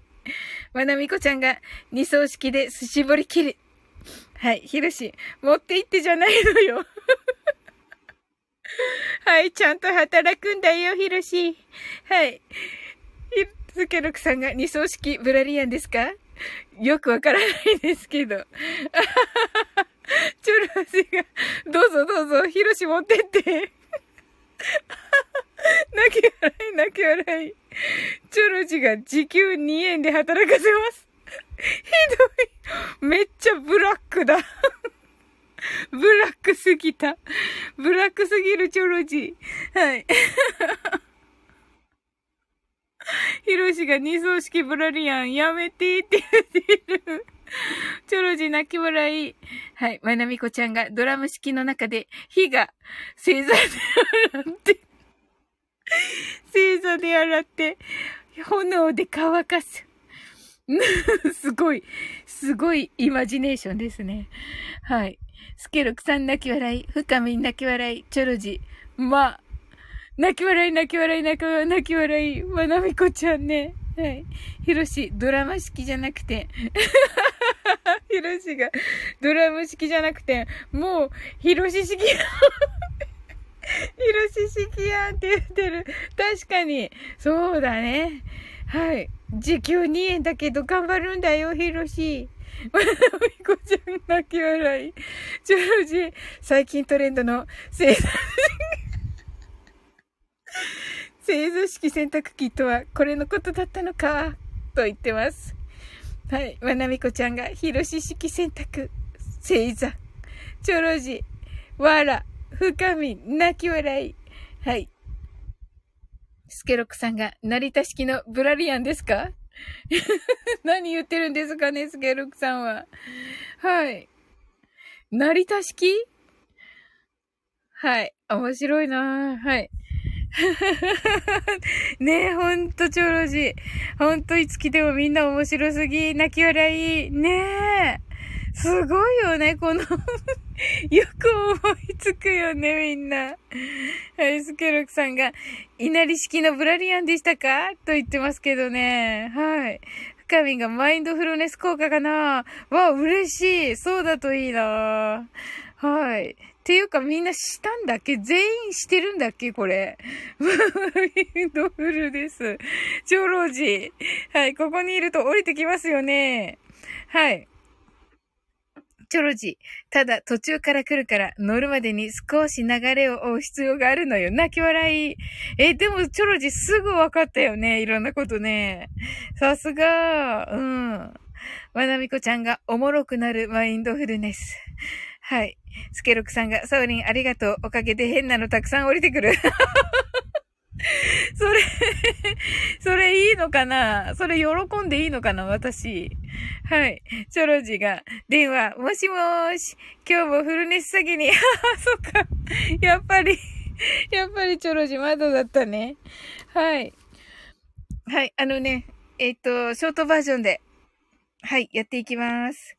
まなみこちゃんが二層式で絞り切る。はい、ひろし、持って行ってじゃないのよ。<laughs> はい、ちゃんと働くんだよ、ひろし。はい。スケロクさんが二層式ブラリアンですか？よくわからないですけど。<laughs> <laughs> チョロシが、どうぞどうぞ、ヒロシ持ってって。<laughs> 泣き笑い、泣き笑い。チョロジが時給2円で働かせます。ひどい。めっちゃブラックだ。ブラックすぎた。ブラックすぎるチョロジ。はい。<laughs> ヒロシが二層式ブラリアンやめてって言ってる。チョロジ泣き笑い。はい。まなみこちゃんがドラム式の中で火が星座で洗って、星座で洗って、炎で乾かす。<laughs> すごい、すごいイマジネーションですね。はい。スケロクさん泣き笑い、深み泣き笑い、チョロジ。ま、泣き笑い泣き笑い泣き笑い、まなみこちゃんね。はい。ひろし、ドラマ式じゃなくて、ひろしがドラム式じゃなくて、もう、ひろし式。ひろし式やんって言ってる。確かに。そうだね。はい。時給2円だけど頑張るんだよ、ひろし。まなみこちゃん泣き笑い。ジョロジ、最近トレンドの星座星座式洗濯機とはこれのことだったのか、と言ってます。はい。まなみこちゃんが、ひろし式洗濯、星座、チョロジ、わら、深み、泣き笑い。はい。スケロクさんが、成田式のブラリアンですか？<laughs> 何言ってるんですかね、スケロクさんは。はい。成田式？はい。面白いなはい。<laughs> ねえ、ほんとチョロジ。ほんといつ来てもみんな面白すぎ。泣き笑い。ねえ。すごいよね、この <laughs> よく思いつくよね、みんな。はい、スケロクさんが、稲荷式のブラリアンでしたか？と言ってますけどね。はい。深みがマインドフルネス効果かなわ、嬉しい。そうだといいなはい。ていうかみんなしたんだっけ？全員してるんだっけ？これ。マインドフルです。長老寺。はい、ここにいると降りてきますよね。はい。チョロジ。ただ途中から来るから乗るまでに少し流れを追う必要があるのよ。泣き笑い。え、でもチョロジすぐ分かったよね。いろんなことね。さすが。うん。まなみこちゃんがおもろくなるマインドフルネス。はい。スケロクさんが、サウリンありがとう。おかげで変なのたくさん降りてくる。<laughs> それそれいいのかな？それ喜んでいいのかな？私。はい。チョロジが、電話、もしもーし。今日もフルネス詐欺に。<laughs> そっか。やっぱりやっぱりチョロジまだだったね。はい。はい。あのね、えっ、と、ショートバージョンで、はい、やっていきます。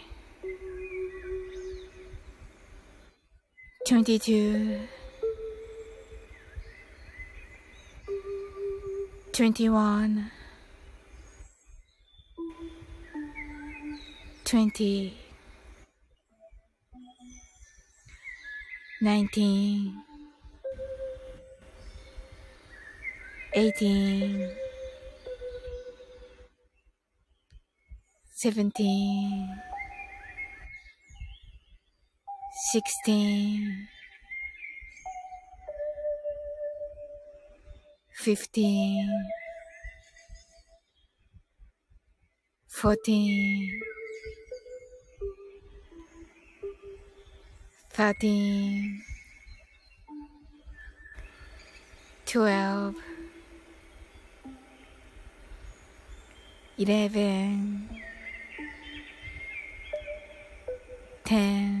22 21 20 19 18 17 sixteen, fifteen, fourteen, thirteen, twelve, eleven, ten,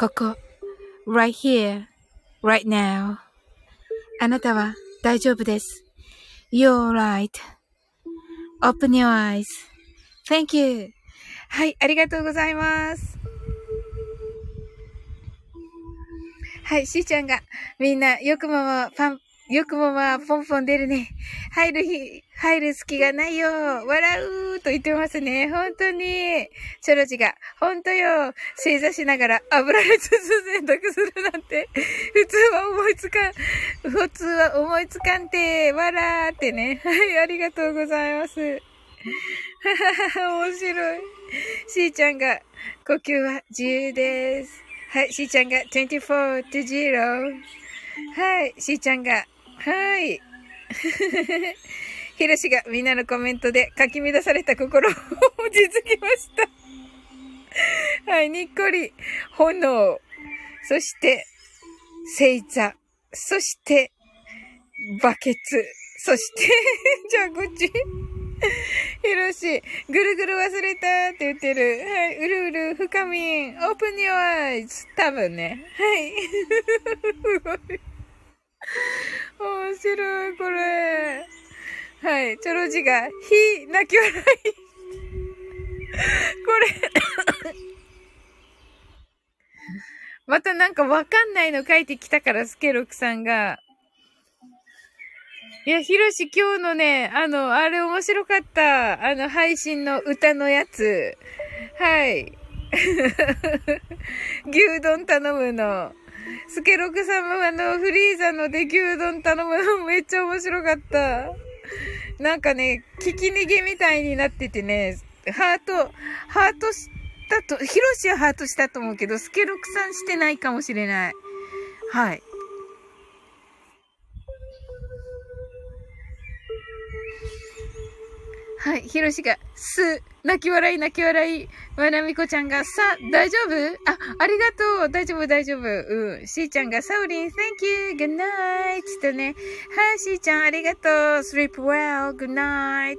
ここ、right here, right now. あなたは大丈夫です。You're right.Open your eyes.Thank you. はい、ありがとうございます。はい、しーちゃんが、みんな、よくも、パン、よくもまあ、ポンポン出るね。入る日、入る隙がないよ。笑うと言ってますね。本当に。チョロジが、本当よ。正座しながら油で筒選択するなんて、普通は思いつかん、普通は思いつかんて、笑ってね。はい、ありがとうございます。ははは、面白い。しーちゃんが、呼吸は自由です。はい、しーちゃんが24 to 0。はい、しーちゃんが、はい。<laughs> ひろしがみんなのコメントで書き乱された心を落ち着きました。はい、にっこり、炎、そして、星座、そして、バケツ、そして、<laughs> 蛇口。ひろし、ぐるぐる忘れたって言ってる。はい、うるうる、深みん、オープンニューアイズ。多分ね。はい。<laughs> <laughs> 面白い、これ。はい、チョロジが、ひ、泣き笑い。<laughs> これまたなんかわかんないの書いてきたから、スケロクさんが。いや、ヒロシ今日のね、あの、あれ面白かった。あの、配信の歌のやつ。はい。<laughs> 牛丼頼むの。スケロク様あの、フリーザので牛丼頼むのめっちゃ面白かった。なんかね、聞き逃げみたいになっててね、ハート、ハートしたと、ヒロシはハートしたと思うけど、スケロクさんしてないかもしれない。はい。はい。ひろしが、す、泣き笑い、泣き笑い。わなみこちゃんが、さ、大丈夫？あ、ありがとう。大丈夫、大丈夫。うん。しーちゃんが、サウリン、thank you, good night. とね。はい、しーちゃん、ありがとう。sleep well, good night.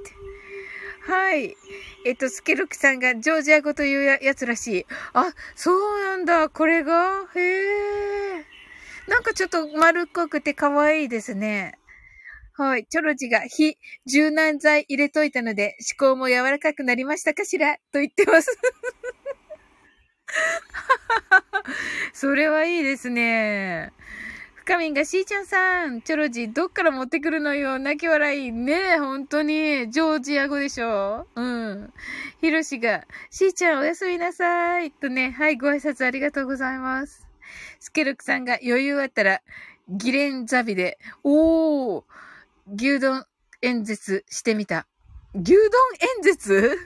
はい。えっと、スケロクさんが、ジョージア語というやつらしい。あ、そうなんだ。これが？へえ。なんかちょっと丸っこくて可愛いですね。はい。チョロジが、非柔軟剤入れといたので、思考も柔らかくなりましたかしら？と言ってます。<laughs> それはいいですね。深みんが、しーちゃんさん、チョロジ、どっから持ってくるのよ？泣き笑い。ねえ、本当に。ジョージア語でしょ？うん。ひろしが、しーちゃんおやすみなさい。とね、はい、ご挨拶ありがとうございます。スケルクさんが余裕あったら、ギレンザビで、おー、牛丼演説してみた。牛丼演説？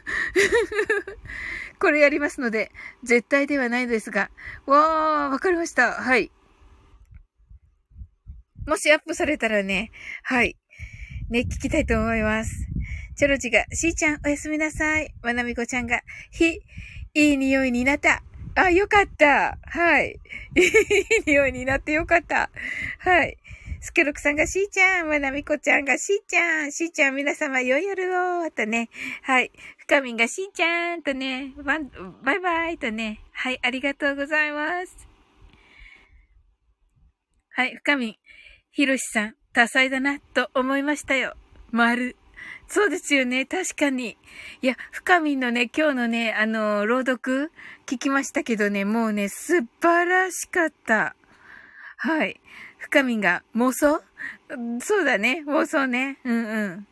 <laughs> これやりますので、絶対ではないですが。わー、わかりました。はい。もしアップされたらね、はい。ね、聞きたいと思います。チョロジが、しーちゃんおやすみなさい。まなみこちゃんが、ひ、いい匂いになった。あ、よかった。はい。<laughs> いい匂いになってよかった。はい。スケロクさんがしーちゃん、まなみこちゃんがしーちゃん、しーちゃん皆様良い夜を、とね。はい。深みんがしーちゃん、とね。バイバイ、とね。はい、ありがとうございます。はい、深みん。ひろしさん、多彩だな、と思いましたよ。丸。そうですよね。確かに。いや、深みんのね、今日のね、あの、朗読聞きましたけどね、もうね、素晴らしかった。はい。深みが妄想？そうだね。妄想ね。うんうん。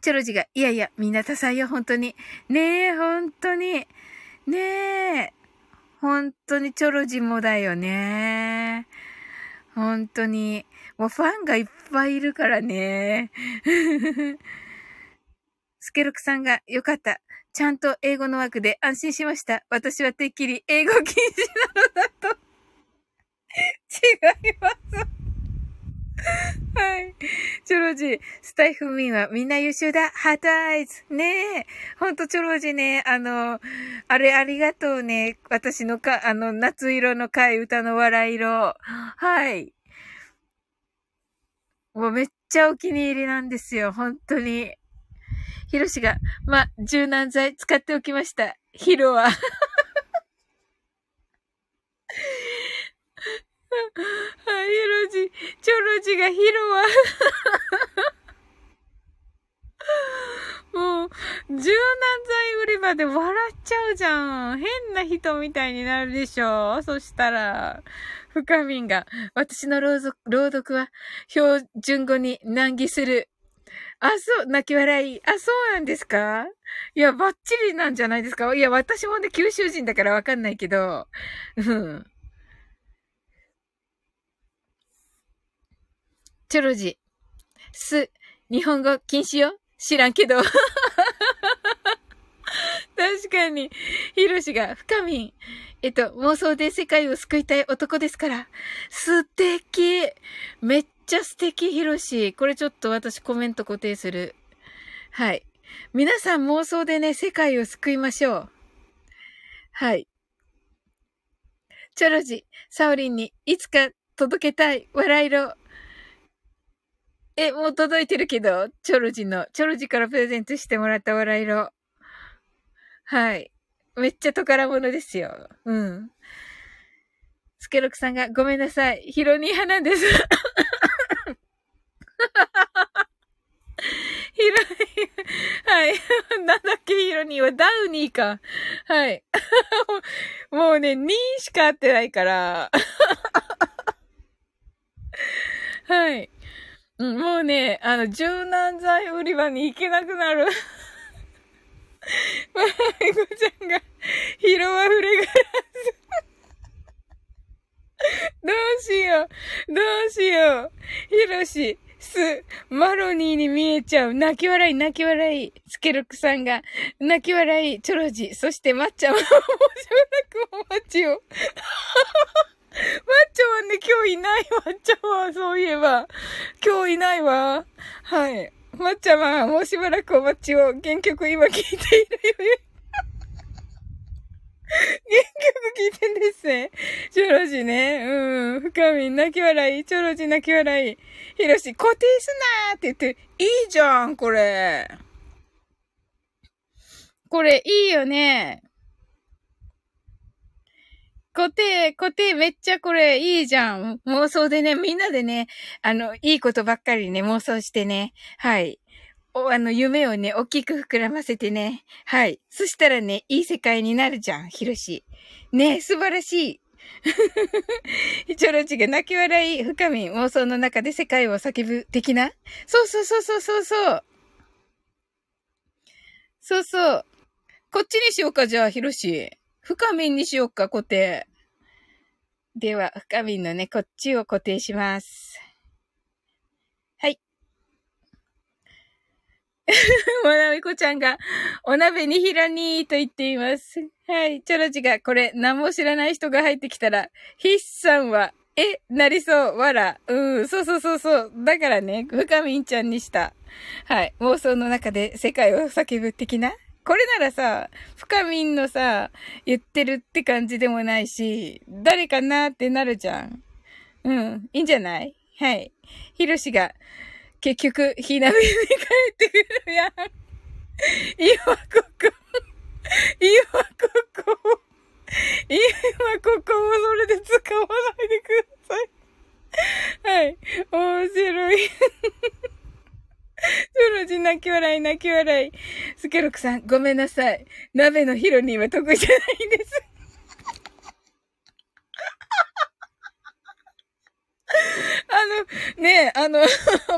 チョロジが、いやいや、みんな多彩よ、本当に。ねえ、本当に。ねえ。本当にチョロジもだよね。本当に。もうファンがいっぱいいるからね。スケロクさんが、よかった。ちゃんと英語の枠で安心しました。私はてっきり英語禁止なのだと。違います。はい。チョロジー、スタイフミンはみんな優秀だ。ハートアイズ。ねえ。ほんとチョロジーね、あの、あれありがとうね。私のか、あの、夏色の回歌の笑い色。はい。もうめっちゃお気に入りなんですよ。本当に。ヒロシが、ま、柔軟剤使っておきました。ヒロは。はい、ヒロジ、チョロジがヒロはもう、柔軟剤売り場で笑っちゃうじゃん。変な人みたいになるでしょそしたら、深みんが、私の朗読朗読は標準語に難儀する。あ、そう、泣き笑い。あ、そうなんですか？いや、バッチリなんじゃないですか？いや、私もね、九州人だからわかんないけど。うん。チョロジ。す、日本語禁止よ？知らんけど。<laughs> 確かに。ヒロシが、深みん。えっと、妄想で世界を救いたい男ですから。素敵めっちゃ素敵、ヒロシ。これちょっと私コメント固定する。はい。皆さん妄想でね、世界を救いましょう。はい。チョロジ、サオリンにいつか届けたい、笑いろ。え、もう届いてるけど、チョロジの、チョロジからプレゼントしてもらった笑いろ。はい。めっちゃ宝物ですよ。うん。スケロクさんが、ごめんなさい。ヒロニー派なんです。ヒロニー、はい。なんだっけ、ヒロニーはダウニーか。はい。<laughs> もうね、2しか合ってないから。<laughs> はい。もうね、あの、柔軟剤売り場に行けなくなる。まいこちゃんが、ヒロはフレガランス。<laughs> どうしよう。どうしよう。ヒロシ、ス、マロニーに見えちゃう。泣き笑い、泣き笑い。スケルクさんが、泣き笑い、チョロジ。そして、まっちゃんは、もうしばらくお待ちを。まっちゃんはね、今日いないまっちゃんは、そういえば。今日いないわ。はい。まっちゃんは、もうしばらくお待ちを。原曲今聴いているよ。原曲聞いてんですね。チョロジね。うん。深み、泣き笑い。チョロジ泣き笑い。ヒロシ、固定すなーって言って、いいじゃん、これ。これ、いいよね。固定、固定めっちゃこれいいじゃん。妄想でね、みんなでね、あの、いいことばっかりね、妄想してね。はい。お、あの、夢をね、大きく膨らませてね。はい。そしたらね、いい世界になるじゃん、ひろし。ね素晴らしい。<laughs> チョロチが泣き笑い、深み、妄想の中で世界を叫ぶ的な？そうそうそうそうそうそう。そうそう。こっちにしようか、じゃあ、ひろし。深みにしようか、固定。では、深みのね、こっちを固定します。<laughs> まなみこちゃんが、お鍋にひらにーと言っています。はい。チョロジが、これ、何も知らない人が入ってきたら、ヒッさんは、え、なりそう、わら。うん、そうそうそうそう。だからね、深みんちゃんにした。はい。妄想の中で世界を叫ぶ的な？これならさ、深みんのさ、言ってるって感じでもないし、誰かなってなるじゃん。うん、いいんじゃない？はい。ひろしが、結局、ひなびに帰ってくるやん。今ここ、今ここ、今ここもそれで使わないでください。はい。面白い。ソロジ泣き笑い泣き笑い。スケロクさん、ごめんなさい。鍋のヒロニーは得意じゃないんです。あの、ねえ、あの、<laughs>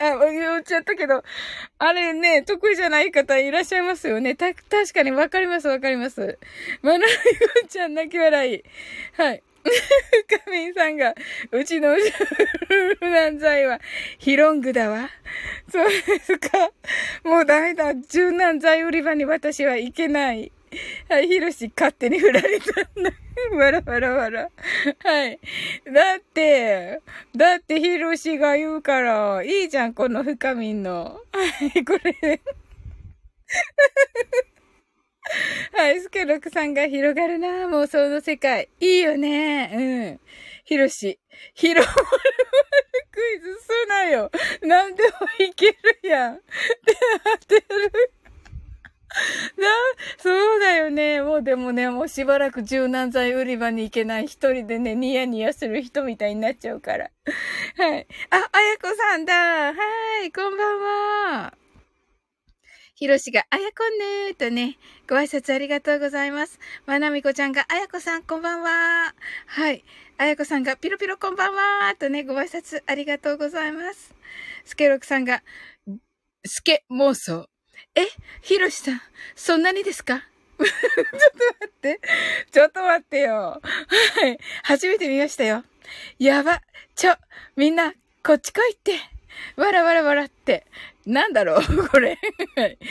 前の、あ、言っちゃったけど、あれね、得意じゃない方いらっしゃいますよね。た、確かにわかりますわかります。まなみこちゃん泣き笑い。はい。かみんさんが、うちの柔軟剤はヒロングだわ。そうですか。もうダメだ。柔軟剤売り場に私は行けない。はい、ヒロシ勝手に振られたんだ。わらわらわら。はい。だって、だってヒロシが言うから、いいじゃん、この深みんの。はい、これ。<laughs> はい、スケロクさんが広がるなもうその世界。いいよね。うん。ヒロシ。ヒロクイズすなよ。なんでもいけるやん。ってなってる。<laughs> そうだよね。もうでもね、もうしばらく柔軟剤売り場に行けない一人でね、ニヤニヤする人みたいになっちゃうから。<laughs> はい。あ、あやこさんだ。はい、こんばんは。ひろしが、あやこんねーとね、ご挨拶ありがとうございます。まなみこちゃんが、あやこさんこんばんは。はい。あやこさんが、ピロピロこんばんはーとね、ご挨拶ありがとうございます。スケロクさんが、スケ妄想。え、ひろしさん、そんなにですか？<laughs> ちょっと待って。ちょっと待ってよ。はい。初めて見ましたよ。やば。ちょ、みんな、こっち来いって。わらわらわらって。なんだろうこれ。はい。す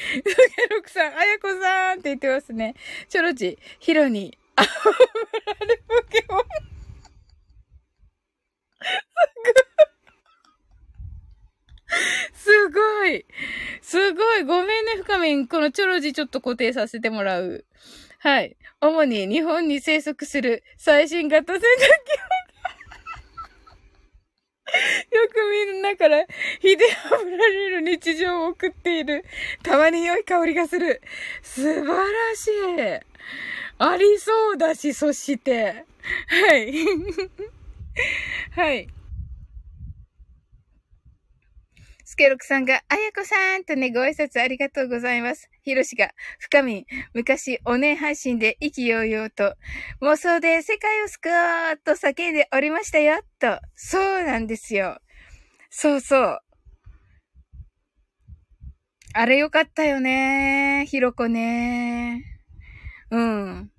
げろくさん、あやこさんって言ってますね。ちょろち、ひろに、あ、あれポケモン。すごい。<laughs> すごい。すごい。ごめんね、深みん。このチョロジちょっと固定させてもらう。はい。主に日本に生息する最新型洗濯機よくみんなから火で炙られる日常を送っている。たまに良い香りがする。素晴らしい。ありそうだし、そして。はい。<laughs> はい。スケロクさんが、あやこさんとね、ご挨拶ありがとうございます。ひろしが、深み、昔、おね配信で意気揚々と、妄想で世界を救おうと叫んでおりましたよ、と。そうなんですよ。そうそう。あれよかったよね。ひろこね。うん。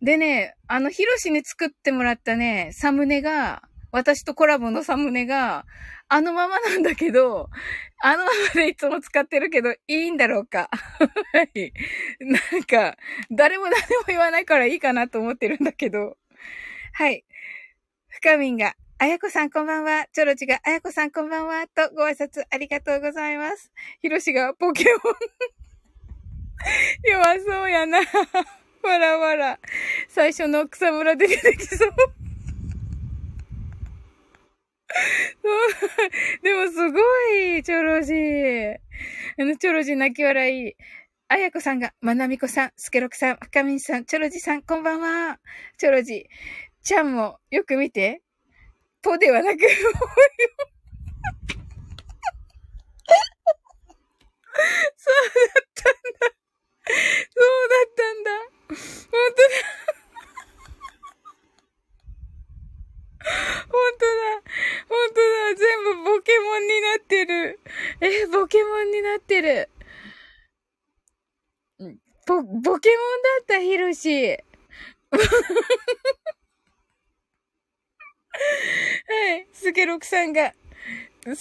でね、あの、ひろしに作ってもらったね、サムネが、私とコラボのサムネが、あのままなんだけど、あのままでいつも使ってるけど、いいんだろうか。はい。なんか、誰も何も言わないからいいかなと思ってるんだけど。はい。深みんが、あやこさんこんばんは。チョロチが、あやこさんこんばんは。とご挨拶ありがとうございます。ひろしが、ポケモン <laughs> 弱そうやな。わらわら。最初の草むらで出てきそう。<laughs> でもすごい、チョロジー。あの、チョロジー泣き笑い。あやこさんが、まなみこさん、すけろくさん、深みさん、チョロジーさん、こんばんは。チョロジー。ちゃんも、よく見て。ポではなく、<laughs> そうだったんだ。そうだったんだ。本当だ。本当だ。本当だ。全部ポケモンになってる。え、ポケモンになってる。ポ、ポケモンだった、ヒロシ。はい。スケロクさんが、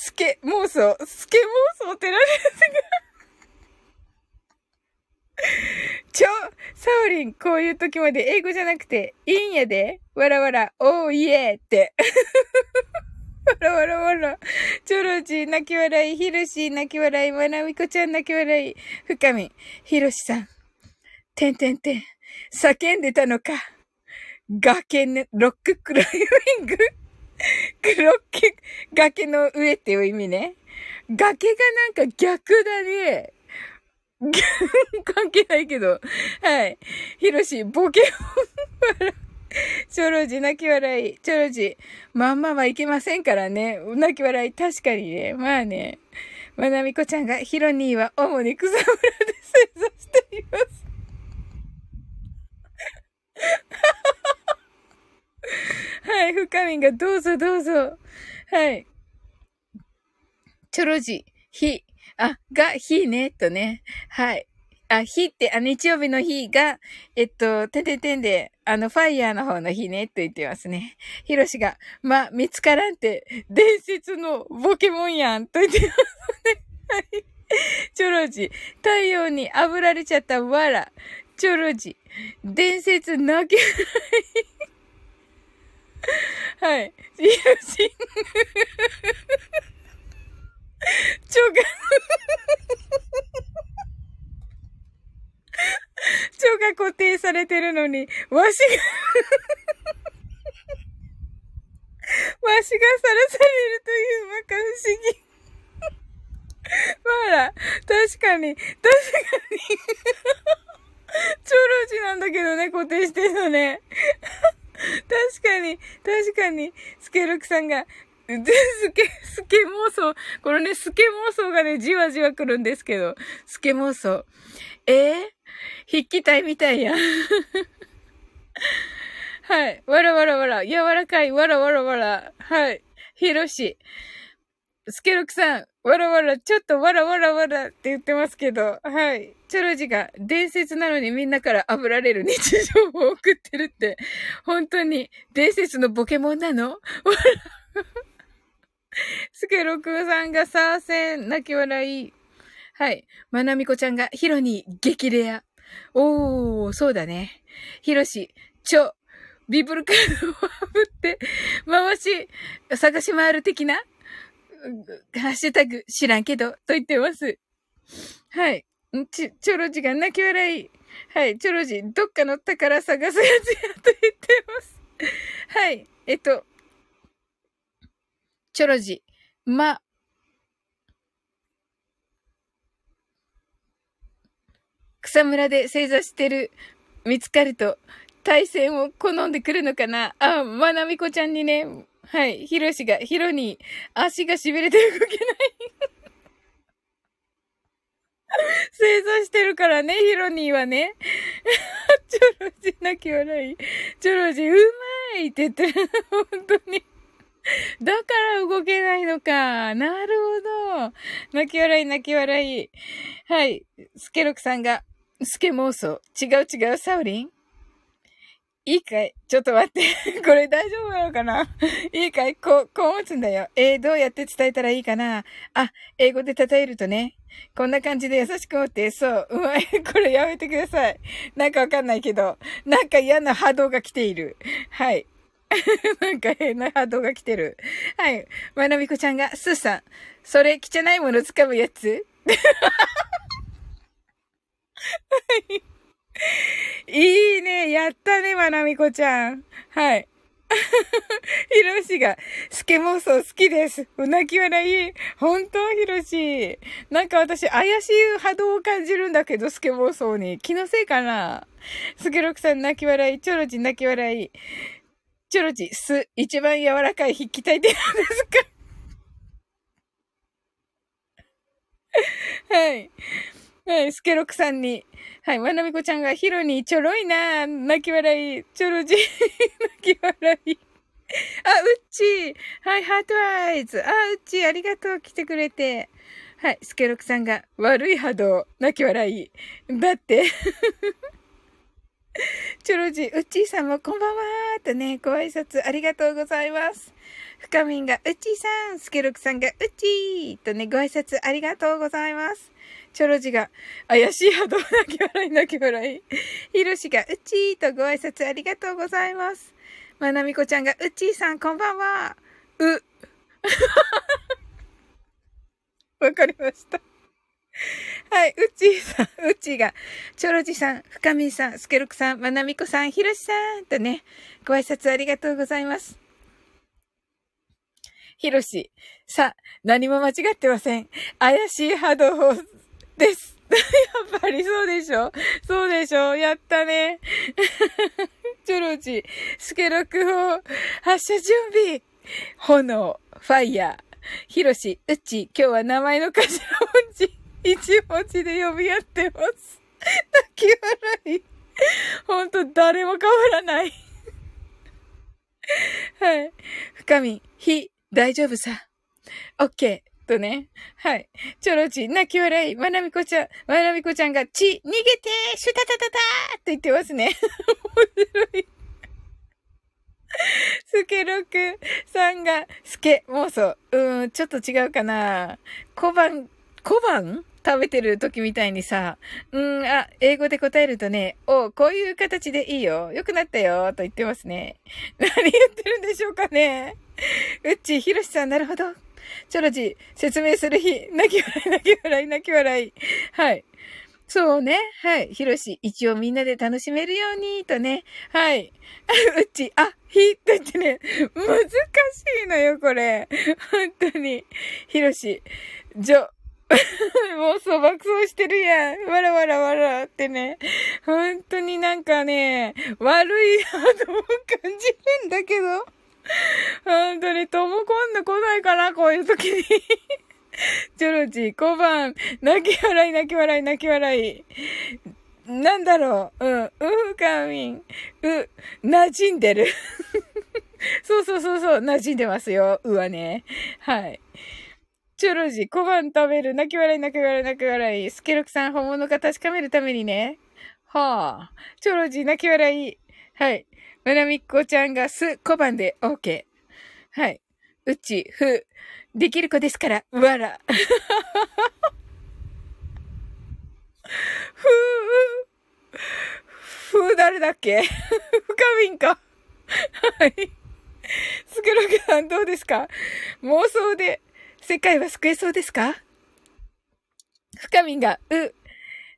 スケ妄想、スケ妄想って何ですか？<laughs> ちょ、サオリン、こういう時まで英語じゃなくて、いいんやで。わらわら、おーいえって。<laughs> わらわらわら。チョロジー泣き笑い、ヒロシー泣き笑い、まなみこちゃん泣き笑い、深み、ヒロシさん。てんてんてん。叫んでたのか。崖ね、ロッククライミングクロッケ、崖の上っていう意味ね。崖がなんか逆だね。<laughs> 関係ないけど。はい。ヒロシ、ボケモン。チョロジ、泣き笑い。チョロジ、まんまはいけませんからね。泣き笑い。確かにね。まあね。まなみこちゃんが、ヒロニーは主に草むらで生産しています。はい。深みがどうぞどうぞ。はい。チョロジ、日、あ、が、日ね、とね。はい。あ、日って、あ、日曜日の日が、えっと、てててんで、あの、ファイヤーの方の日ね、と言ってますね。ヒロシが、ま、見つからんって、伝説のポケモンやん、と言ってますね。はい。チョロジ、太陽に炙られちゃったわら。チョロジ、伝説泣けない。はい。ヒロシ。ちょが、蝶が固定されてるのに、わしがわしがさらされるというまか不思議。まあら、確かに、確かに。超老地なんだけどね、固定してるのね。確かに、確かに、スケルクさんが、スケ、スケ妄想。このね、スケ妄想がね、じわじわ来るんですけど、スケ妄想。えー、筆記体みたいや。<laughs> はい。わらわらわら。柔らかい。わらわらわら。はい。ひろし。スケロクさん。わらわら。ちょっとわらわらわらって言ってますけど。はい。チョロジが伝説なのにみんなから炙られる日常を送ってるって。本当に伝説のポケモンなの？スケロクさんがサーセン泣き笑い。はい。まなみこちゃんがヒロに激レア。おー、そうだね。ひろし、ちょ、ビブルカードを振って、回し、探し回る的な？ハッシュタグ、知らんけど、と言ってます。はい。ち、チョロジが泣き笑い。はい。チョロジ、どっかの宝探すやつやと言ってます。はい。えっと、チョロジ、ま、草むらで正座してる、見つかると、対戦を好んでくるのかなあ、まなみこちゃんにね、はい、ひろしが、ひろに、足が痺れて動けない <laughs> 正座してるからね、ヒロニーはね。<laughs> チョロジ泣き笑い。チョロジ、うまいって言ってる。<laughs> 本当に。だから動けないのか。なるほど。泣き笑い、泣き笑い。はい。スケロクさんが、スケ妄想。違う違う、サウリンいいかい？ちょっと待って。<laughs> これ大丈夫なのかな？いいかい？こう、こう持つんだよ。えー、どうやって伝えたらいいかな？あ、英語で称えるとね。こんな感じで優しく持って、そう、うまい。<laughs> これやめてください。なんかわかんないけど、なんか嫌な波動が来ている。はい。<laughs> なんか変な波動が来てる。はい。まなみこちゃんが、スーさん、それ汚いもの掴むやつ？はい <laughs> いいね。やったね、まなみこちゃん。はい。ひろしが、スケ妄想好きです。うなき笑い。本当ひろし。なんか私、怪しい波動を感じるんだけど、スケ妄想に。気のせいかなスケロクさん泣き笑い。チョロジ泣き笑い。チョロジ、す、一番柔らかい筆記体って何ですか？<laughs> はい。はい、スケロクさんに。はい、まなみこちゃんがヒロにちょろいな泣き笑い。ちょろじ、<laughs> 泣き笑い。あ、うっちー。はい、ハートアイズ。あ、うっちー、ありがとう。来てくれて。はい、スケロクさんが悪い波動。泣き笑い。だって。<laughs> チョロジ、うっちーさんもこんばんはーとね、ご挨拶ありがとうございます。深みんが、うっちーさん、スケロクさんが、うっちーとね、ご挨拶ありがとうございます。チョロジが、怪しい波動、泣き笑い、泣き笑い。ヒロシが、うちーとご挨拶ありがとうございます。まなみこちゃんが、うちーさん、こんばんは。う。<laughs> わかりました。はい、うちーさん、うちーが、チョロジさん、深みさん、スケルクさん、まなみこさん、ひろしさん、とね、ご挨拶ありがとうございます。ひろし、さ、何も間違ってません。怪しい波動をです。<laughs> やっぱりそうでしょ？そうでしょ？やったね。<laughs> チョロジ、スケロク砲、発射準備。炎、ファイヤー。ヒロシ、ウッチ、今日は名前の頭文字、<laughs> 一文字で呼び合ってます。泣き笑い。ほんと誰も変わらない。はい。深み、ひ、大丈夫さ。オッケー。とね。はい。チョロチ、泣き笑い。まなみこちゃん、まなみこちゃんが、ち、逃げてシュタタタタって言ってますね。面白い。スケロクさんが、スケ妄想。うん、ちょっと違うかな。小判、小判？食べてる時みたいにさ、うん、あ、英語で答えるとね、おこういう形でいいよ。よくなったよ。と言ってますね。何言ってるんでしょうかね。うっち、ひろしさん、なるほど。チョロジー、説明する日、泣き笑い、泣き笑い、泣き笑い。はい。そうね。はい。ひろし、一応みんなで楽しめるように、とね。はい。<laughs> うち、あ、ひ、と言ってね、難しいのよ、これ。本当に。ひろし、じょ、<laughs> もうそう爆走してるやん。わらわらわらってね。本当になんかね、悪いなと感じるんだけど。<laughs> 本当に、とも今度来ないかな、こういう時に。<laughs> チョロジー、小判、泣き笑い、泣き笑い、泣き笑い。なんだろう、うん、うふかみん、う、馴染んでる。<laughs> そうそうそうそう、馴染んでますよ、うはね。はい。チョロジー、小判食べる、泣き笑い、泣き笑い、泣き笑い。スケロクさん、本物か確かめるためにね。はあ。チョロジー、泣き笑い。はい。まなみっこちゃんがす、小判で OK。はい。うち、ふ、できる子ですから、わら。ふう、ふう誰だっけ？ふかみんか？はい。スケロクさんどうですか？妄想で世界は救えそうですか？深みんが、う。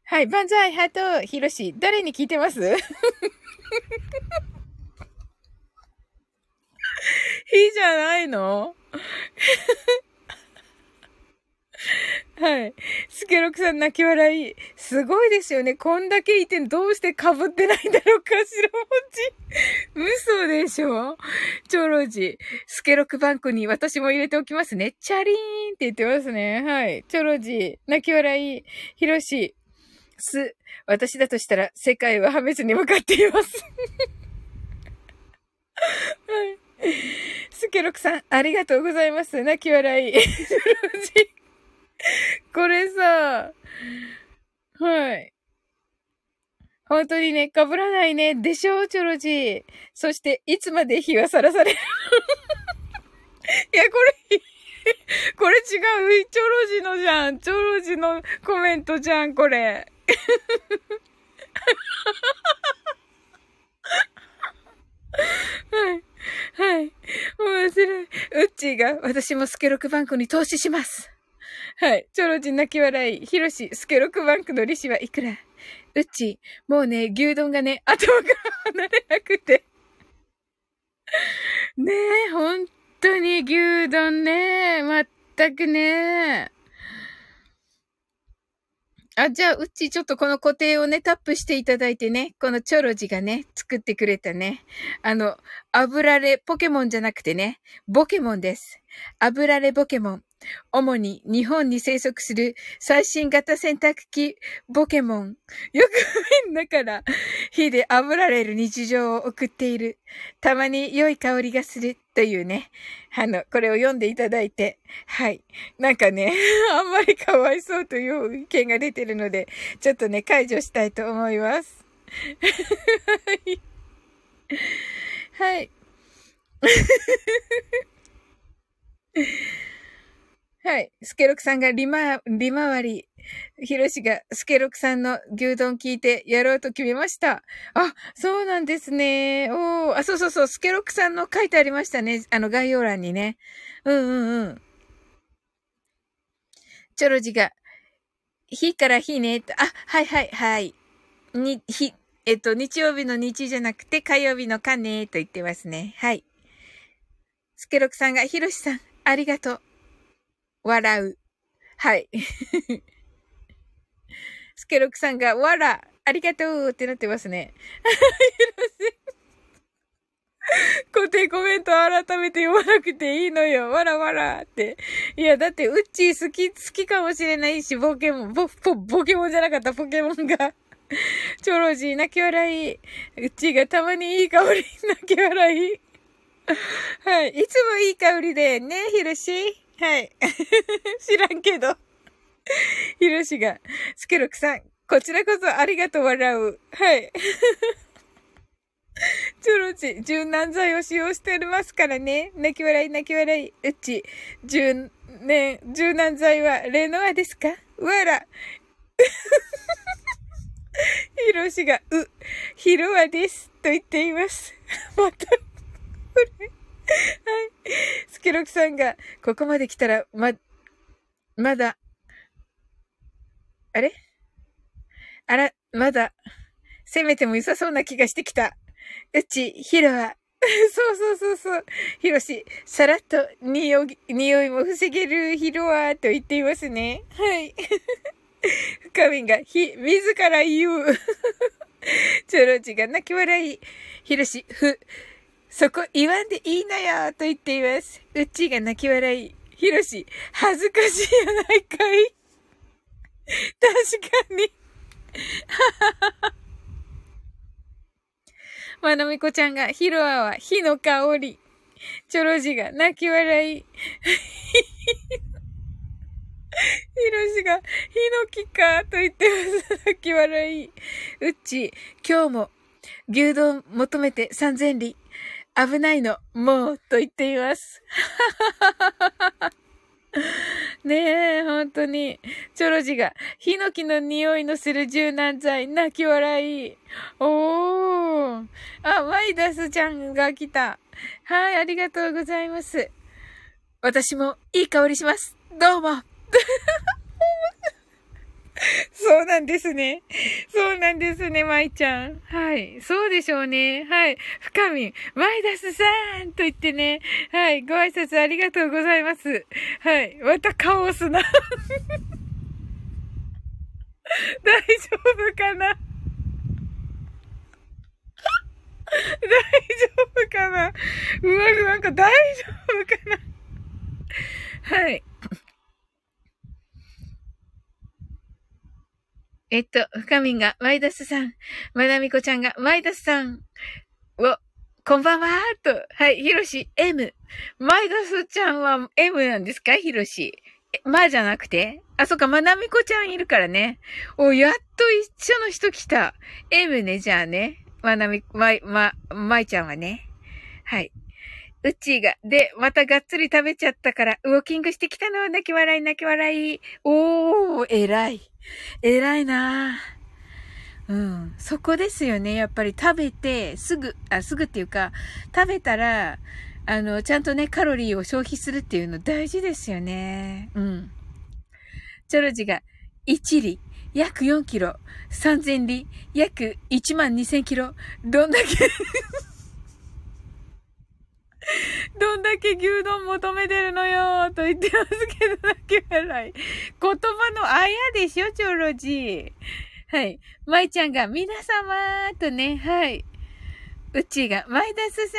はい、万歳、ハート、ひろし、誰に聞いてます？ひじゃないの？はい。スケロクさん泣き笑い。すごいですよね。こんだけいてどうして被ってないんだろうか、白文字。嘘でしょ？チョロジ。スケロクバンクに私も入れておきますね。チャリーンって言ってますね。はい。チョロジ。泣き笑い。ヒロシ。す。私だとしたら世界は破滅に向かっています。<laughs> はい。スケロクさん、ありがとうございます。泣き笑い。<laughs> これさ、はい。本当にね、被らないね。でしょう、チョロジー。そして、いつまで日はさらされる <laughs> いや、これ、これ違う。チョロジーのじゃん。チョロジーのコメントじゃん、これ。はい。はい。面白い。ウッチーが、私もスケロクバンクに投資します。はい。チョロジン泣き笑い。ヒロシ、スケロクバンクの利子はいくら？うっちー、もうね、牛丼がね、<laughs> 頭から離れなくて。ねえ、本当に牛丼ね。まったくね。あ、じゃあ、うちちょっとこの固定をね、タップしていただいてね、このチョロジがね、作ってくれたね、あの、油れポケモンじゃなくてね、ボケモンです。油れボケモン。主に日本に生息する最新型洗濯機ポケモン。よくみんなから火で炙られる日常を送っている。たまに良い香りがするというね。あの、これを読んでいただいて。はい。なんかね、<laughs> あんまりかわいそうという意見が出てるので、ちょっとね、解除したいと思います。<laughs> はい。はい。スケロクさんが利回り。ヒロシがスケロクさんの牛丼聞いてやろうと決めました。あ、そうなんですね。おあ、そうそうそう。スケロクさんの書いてありましたね。あの概要欄にね。うんうんうん。チョロジが、日から日ね。あ、はいはいはい。に、日、えっと、日曜日の日じゃなくて火曜日のかねと言ってますね。はい。スケロクさんが、ヒロシさん、ありがとう。笑う。はい。スケロクさんが、わら、ありがとうってなってますね。固定コメント改めて読まなくていいのよ。わらわらって。いや、だって、ウッチー好き、好きかもしれないし、ボケモン、ボ、ポ、ボケモンじゃなかった、ポケモンが。<laughs> チョロジー、泣き笑い。ウッチーがたまにいい香り、泣き笑い。はい。いつもいい香りでね、ヒルシ。はい。<laughs> 知らんけど。ひろしが、スケロクさん、こちらこそありがとう笑う。はい。<laughs> チョロチ、柔軟剤を使用しておりますからね。泣き笑い、泣き笑い。うち、柔、ね、柔軟剤はレノアですか？わら。ひろしが、う、ひろわです。と言っています。<laughs> また、これ。はい。スケロクさんが、ここまで来たら、ま、まだ、あれ？あら、まだ、攻めても良さそうな気がしてきた。うち、ヒロは、<laughs> そうそうそうそう。ヒロシ、さらっと匂い、匂いも防げるヒロは、と言っていますね。はい。<laughs> 深みが、ひ、自ら言う。チョロチが泣き笑い。ヒロシ、ふ、そこ言わんでいいのよ、と言っています。うっちーが泣き笑い。ヒロシ、恥ずかしいやないかい。<laughs> 確かに。<laughs> まなみこちゃんが、ヒロアは火の香り。チョロジが泣き笑い。<laughs> ヒロシが、ヒノキか、と言ってます。泣き笑い。うっち、今日も、牛丼求めて三千里。危ないの、もう、と言っています。<laughs> ねえ、本当に。チョロジが、ヒノキの匂いのする柔軟剤、泣き笑い。おー。あ、ワイダスちゃんが来た。はい、ありがとうございます。私もいい香りします。どうも。<laughs> そうなんですね。そうなんですね、舞ちゃん。はい。そうでしょうね。はい。深み、マイダスさんと言ってね。はい。ご挨拶ありがとうございます。はい。またカオスな。<laughs> 大丈夫かな？<laughs> 大丈夫かな？うわ、なんか大丈夫かな？はい。えっと、深みんが、マイダスさん、まなみこちゃんが、マイダスさんを、こんばんはと、はい、ひろし、M。マイダスちゃんは M なんですか？ひろし。まあじゃなくて？あ、そっか、まなみこちゃんいるからね。お、やっと一緒の人来た。M ね、じゃあね。まなみ、ま、ま、まいちゃんはね。はい。うちが、で、またがっつり食べちゃったから、ウォーキングしてきたの泣き笑い、泣き笑い。おー、偉い。偉いなうん。そこですよね。やっぱり食べて、すぐ、あ、すぐっていうか、食べたら、あの、ちゃんとね、カロリーを消費するっていうの大事ですよね。うん。チョロジが、1里、約4キロ、3000里、約1万2000キロ、どんだけ <laughs> どんだけ牛丼求めてるのよと言ってますけど、泣き笑い。言葉のあやでしょ、チョロジー。はい。舞ちゃんが、皆様とね、はい。うちが、マイダスさ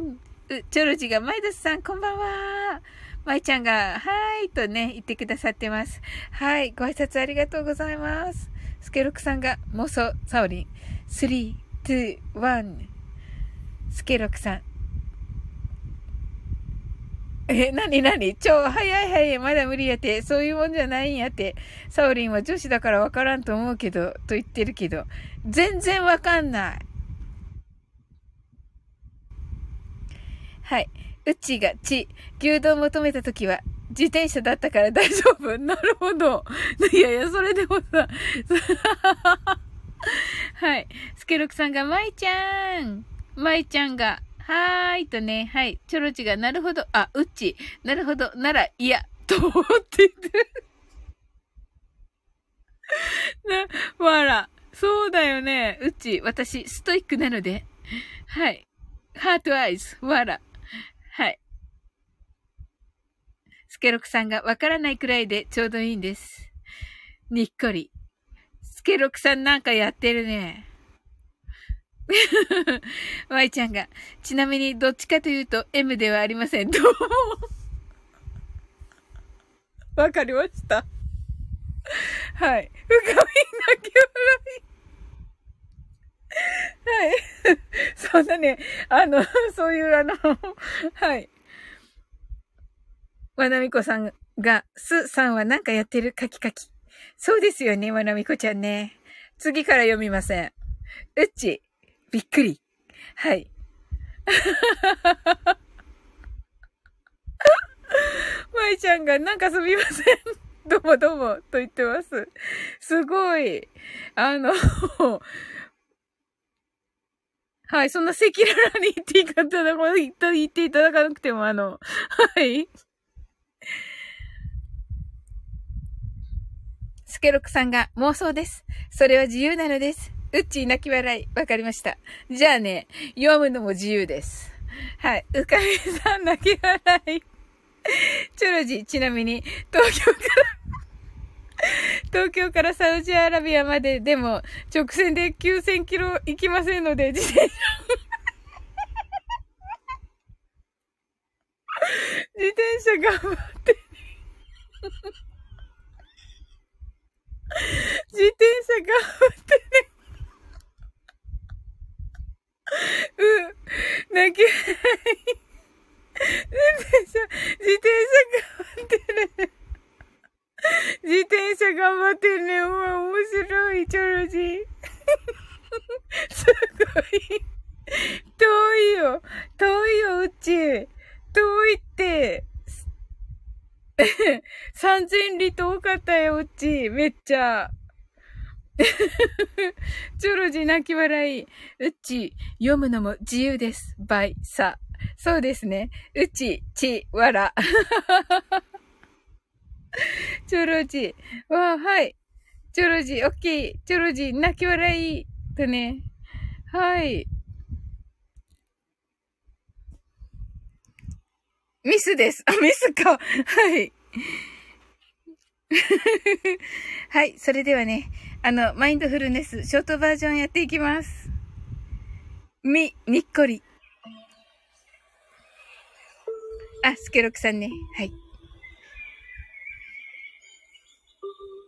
ん。う、チョロジーが、マイダスさん、こんばんは。舞ちゃんが、はい、とね、言ってくださってます。はい。ご挨拶ありがとうございます。スケロクさんが、妄想、サオリン。3、2、1。スケロクさん。え、なになに超早い早い、まだ無理やって。そういうもんじゃないんやって。サオリンは女子だからわからんと思うけど、と言ってるけど。全然わかんない。はい。うちがち、牛丼求めたときは、自転車だったから大丈夫。なるほど。いやいや、それでもさ、<laughs> はい。スケロクさんが、まいちゃん。まいちゃんが、はーいとね、はい。チョロチが、なるほど、あ、うっち、なるほど、なら、いや、と思ってて。<laughs> な、わら。そうだよね。うち、私、ストイックなので。はい。ハートアイズ、わら。はい。スケロクさんがわからないくらいでちょうどいいんです。にっこり。スケロクさんなんかやってるね。<laughs> ワイちゃんが、ちなみにどっちかというと M ではありません。どうも。<laughs> わかりました。はい。深み泣き笑い。はい。<laughs> そんなね、あの、そういうあの、はい。わなみこさんが、すさんはなんかやってる？カキカキ。そうですよね、わなみこちゃんね。次から読みません。うっち、びっくり。はい。<laughs> まいちゃんがなんかすみません。<laughs> どうもどうもと言ってます。すごい。あの、<laughs> はい、そんな赤裸々に言っていいかたら、言っていただかなくても、あの、はい。スケロクさんが妄想です。それは自由なのです。うっちー泣き笑い。わかりました。じゃあね、読むのも自由です。はい。うかみさん泣き笑い。チョロジ、ちなみに、東京から東京からサウジアラビアまででも直線で9000キロ行きませんので、自転車自転車頑張って自転車頑張ってね。うん。泣き笑い。自転車、自転車頑張ってる。自転車頑張ってるね。お前面白い、チョロジー。すごい。遠いよ。遠いよ、うち。遠いって。<laughs> 3000里遠かったよ、うち。めっちゃ。<laughs> チョロジー泣き笑い。うち、読むのも自由です。バイ、さ。そうですね。うち、ち、わら。<laughs> チョロジー。わあ、はい。チョロジー、オッケー。チョロジー、泣き笑い。とね。はい。ミスです。あ、ミスか。はい。<laughs> はい。それではね、あの、マインドフルネス、ショートバージョンやっていきます。み、にっこり。あ、スケロクさんね。はい。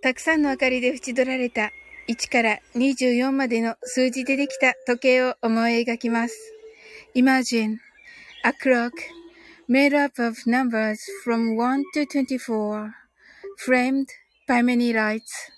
たくさんの明かりで縁取られた1から24までの数字でできた時計を思い描きます。Imagine a clock made up of numbers from 1 to 24 framed by many lights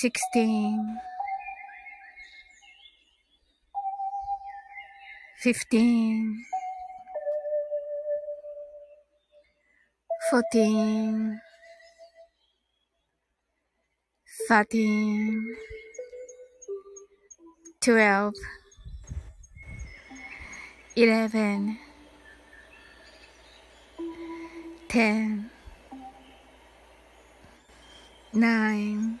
16 15 fourteen, thirteen, twelve, eleven, ten, nine,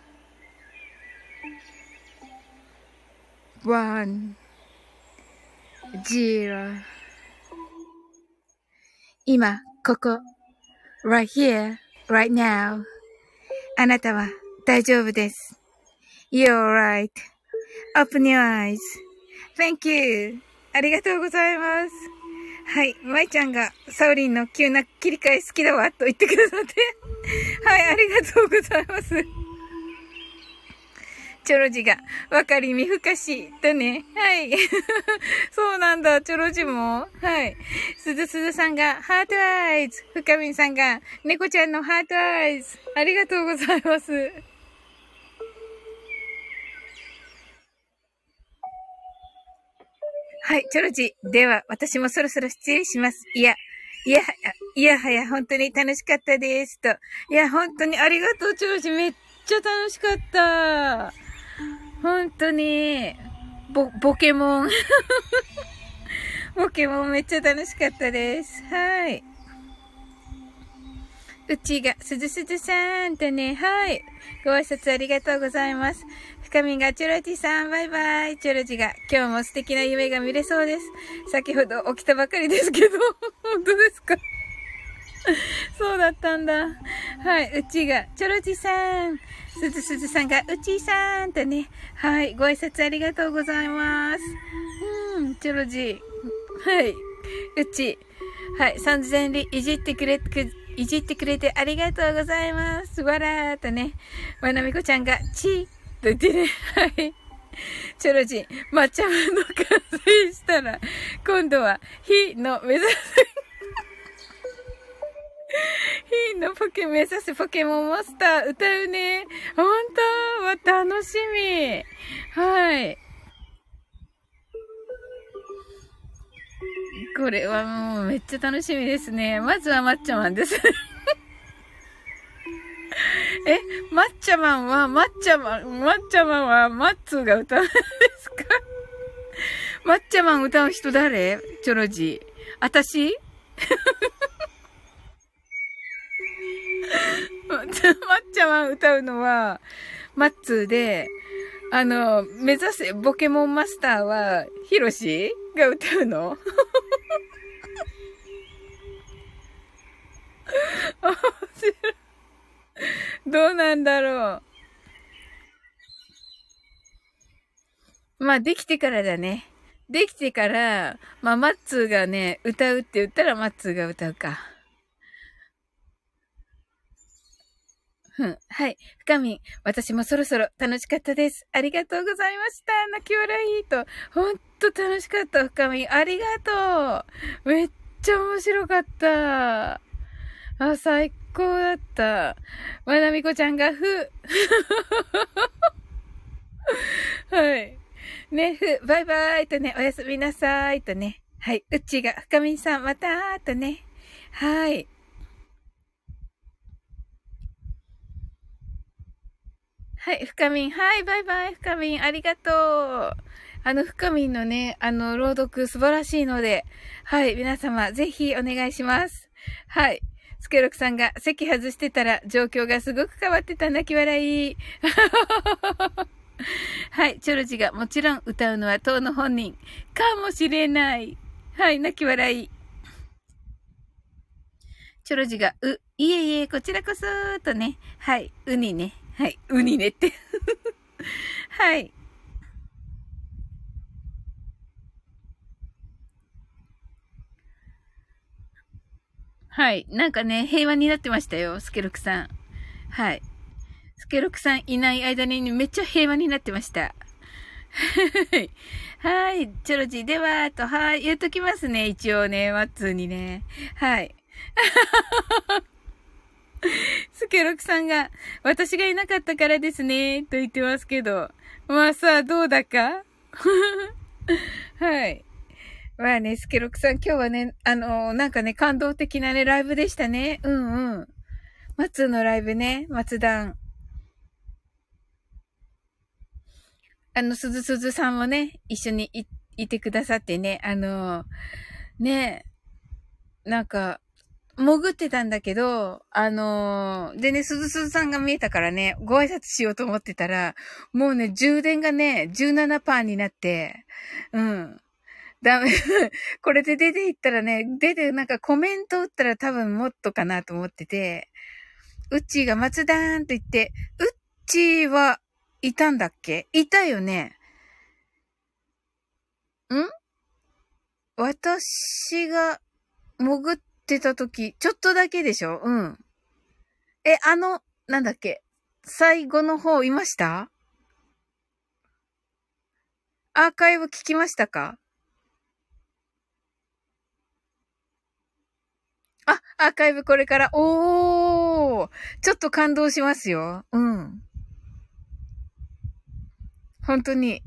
one, zero 今、ここ、right here right now. あなたは大丈夫です。You're right.Open your eyes. Thank you. ありがとうございます。はい。まいちゃんが、サウリンの急な切り替え好きだわ、と言ってくださって。はい、ありがとうございます。チョロジが、わかりみふかし、とね。はい。<laughs> そうなんだ、チョロジも。はい。すずすずさんが、 heart eyes。深みんさんが、猫ちゃんの heart eyes。ありがとうございます。はい、チョロジ。では、私もそろそろ失礼します。いや、いや、いやはや、本当に楽しかったです。と。いや、本当にありがとう、チョロジ。めっちゃ楽しかった。本当に、ボ、ボケモン。<laughs> ボケモンめっちゃ楽しかったです。はい。うちが、すずすずさんとね、はい。ご挨拶ありがとうございます。深みがチョロジさん、バイバイ。チョロジが、今日も素敵な夢が見れそうです。先ほど起きたばかりですけど、<laughs> 本当ですか？<laughs> そうだったんだ。はい、うちが、チョロジさん。すずすずさんが、うちさんとね、はい、ご挨拶ありがとうございます。うん、チョロジ。はい、うち、はい、三千里いじってくれ、くいじってくれてありがとうございます。わらーとね、わなみこちゃんが、ちーと言ってね、はい。チョロジ、抹茶の完成したら、今度は、火の目指すヒーのポケ目指すポケモンマスター歌うね。ほんとわ、楽しみ。はい。これはもうめっちゃ楽しみですね。まずはマッチョマンです <laughs> え、マッチャマンは、マッチャマン、マッチャマンは、マッツーが歌うんですか？マッチャマン歌う人誰？チョロジー。あたしまっちゃま歌うのは、マッツーで、あの、目指せポケモンマスターは、ヒロシが歌うの？どうなんだろう。まあ、できてからだね。できてから、まあ、マッツーがね、歌うって言ったらマッツーが歌うか。ふん。はい。深みん。私もそろそろ楽しかったです。ありがとうございました。泣き笑いと。ほんと楽しかった、深みん。ありがとう。めっちゃ面白かった。あ、最高だった。まなみこちゃんがふ。はい。ね、ふ、バイバイとね、おやすみなさいとね。はい。うちが、深みんさん、またーとね。はい。はい、深みん。はい、バイバイ、深みん。ありがとう。あの、深みんのね、あの、朗読素晴らしいので、はい、皆様、ぜひお願いします。はい。スケロクさんが席外してたら状況がすごく変わってた泣き笑い。<laughs> はい、チョロジがもちろん歌うのは当の本人かもしれない。はい、泣き笑い。チョロジが、う、いえいえ、こちらこそとね。はい、うにね。はい。ウニねって <laughs> はい。はい。なんかね、平和になってましたよ、スケロクさん。はい。スケロクさんいない間にめっちゃ平和になってました。はい。チョロジーでは、と、はい。言っときますね。一応ね、ワッツーにね。はい。<laughs> スケロクさんが、私がいなかったからですね、と言ってますけど。まあさあ、どうだか？<laughs> はい。まあね、スケロクさん、今日はね、あのー、なんかね、感動的なね、ライブでしたね。うんうん。松のライブね、松段。あの、鈴鈴さんもね、一緒にい、いてくださってね、あのー、ね、なんか、潜ってたんだけど、あのー、でね、鈴鈴さんが見えたからね、ご挨拶しようと思ってたら、もうね、充電がね、17%になって、うん。ダメ。<laughs> これで出ていったらね、出てなんかコメント打ったら多分もっとかなと思ってて、うっちーが松田ーんと言って、うっちーはいたんだっけ？いたよね。ん？私が潜ってた時、ちょっとだけでしょ？うん。え、あの、なんだっけ？最後の方いました？アーカイブ聞きましたか？あ、アーカイブこれから、おーちょっと感動しますよ。うん。本当に。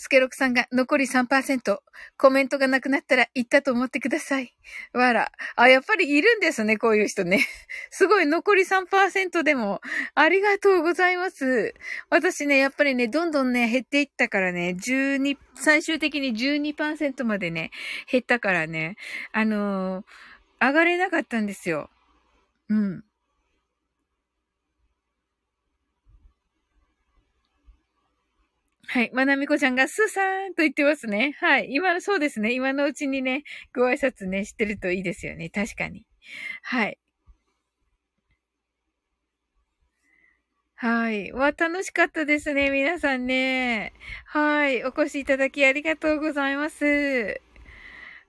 スケロクさんが残り3%。コメントがなくなったら言ったと思ってください。わら。あ、やっぱりいるんですね、こういう人ね。<laughs> すごい、残り3%でも。ありがとうございます。私ね、やっぱりね、どんどんね、減っていったからね、12、最終的に12%までね、減ったからね、あのー、上がれなかったんですよ。うん。はい。まなみこちゃんがスーさーんと言ってますね。はい。今の、そうですね。今のうちにね、ご挨拶ね、してるといいですよね。確かに。はい。はい。わ、楽しかったですね。皆さんね。はい。お越しいただきありがとうございます。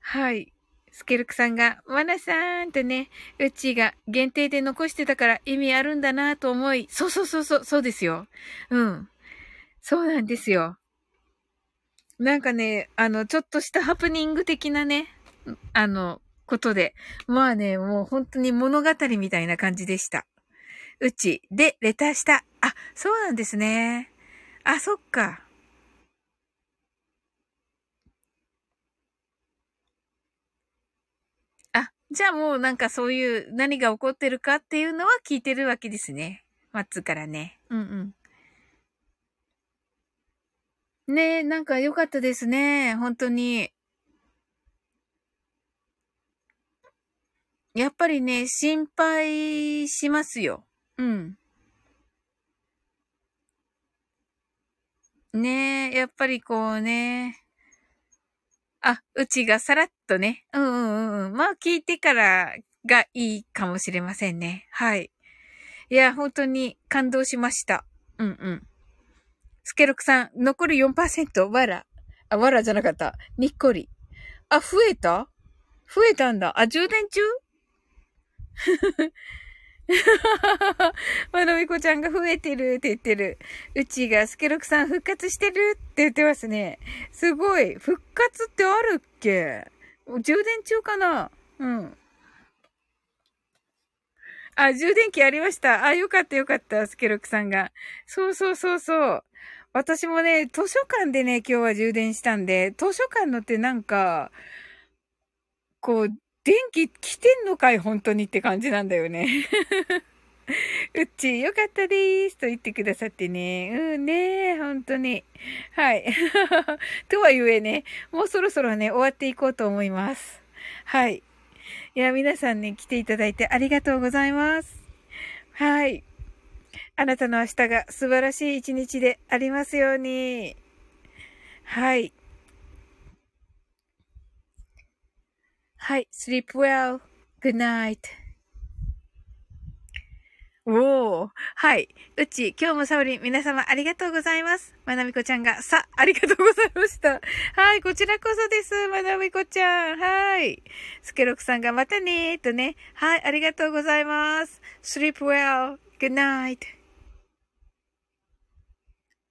はい。スケルクさんが、マナさーんってね、うちが限定で残してたから意味あるんだなと思い、そうそうそうそう、そうですよ。うん。そうなんですよ。なんかね、あの、ちょっとしたハプニング的なね、あの、ことで。まあね、もう本当に物語みたいな感じでした。うち、で、レターした。あ、そうなんですね。あ、そっか。あ、じゃあもうなんかそういう何が起こってるかっていうのは聞いてるわけですね。マッツからね。うんうん。ねえ、なんか良かったですね。本当に。やっぱりね、心配しますよ。うん。ねえ、やっぱりこうね。あ、うちがさらっとね。うんうんうん。まあ聞いてからがいいかもしれませんね。はい。いや、本当に感動しました。うんうん。スケロクさん、残り4%、わら。あ、わらじゃなかった。にっこり。あ、増えた？増えたんだ。あ、充電中？<laughs> まなみこちゃんが増えてるって言ってる。うちがスケロクさん復活してるって言ってますね。すごい。復活ってあるっけ？充電中かな？うん。あ、充電器ありました。あ、よかったよかった。スケロクさんが。そうそうそうそう。私もね、図書館でね、今日は充電したんで、図書館のってなんか、こう、電気来てんのかい本当にって感じなんだよね。<laughs> うっち、よかったでーすと言ってくださってね。うんね本当に。はい。<laughs> とはゆえね、もうそろそろね、終わっていこうと思います。はい。いや、皆さんね、来ていただいてありがとうございます。はい。あなたの明日が素晴らしい一日でありますように。はい。はい。sleep well.good night. おー。はい。うち、今日もサオリン、皆様ありがとうございます。まなみこちゃんが、さ、ありがとうございました。はい。こちらこそです。まなみこちゃん。はい。スケロクさんがまたねーとね。はい。ありがとうございます。sleep well. good night.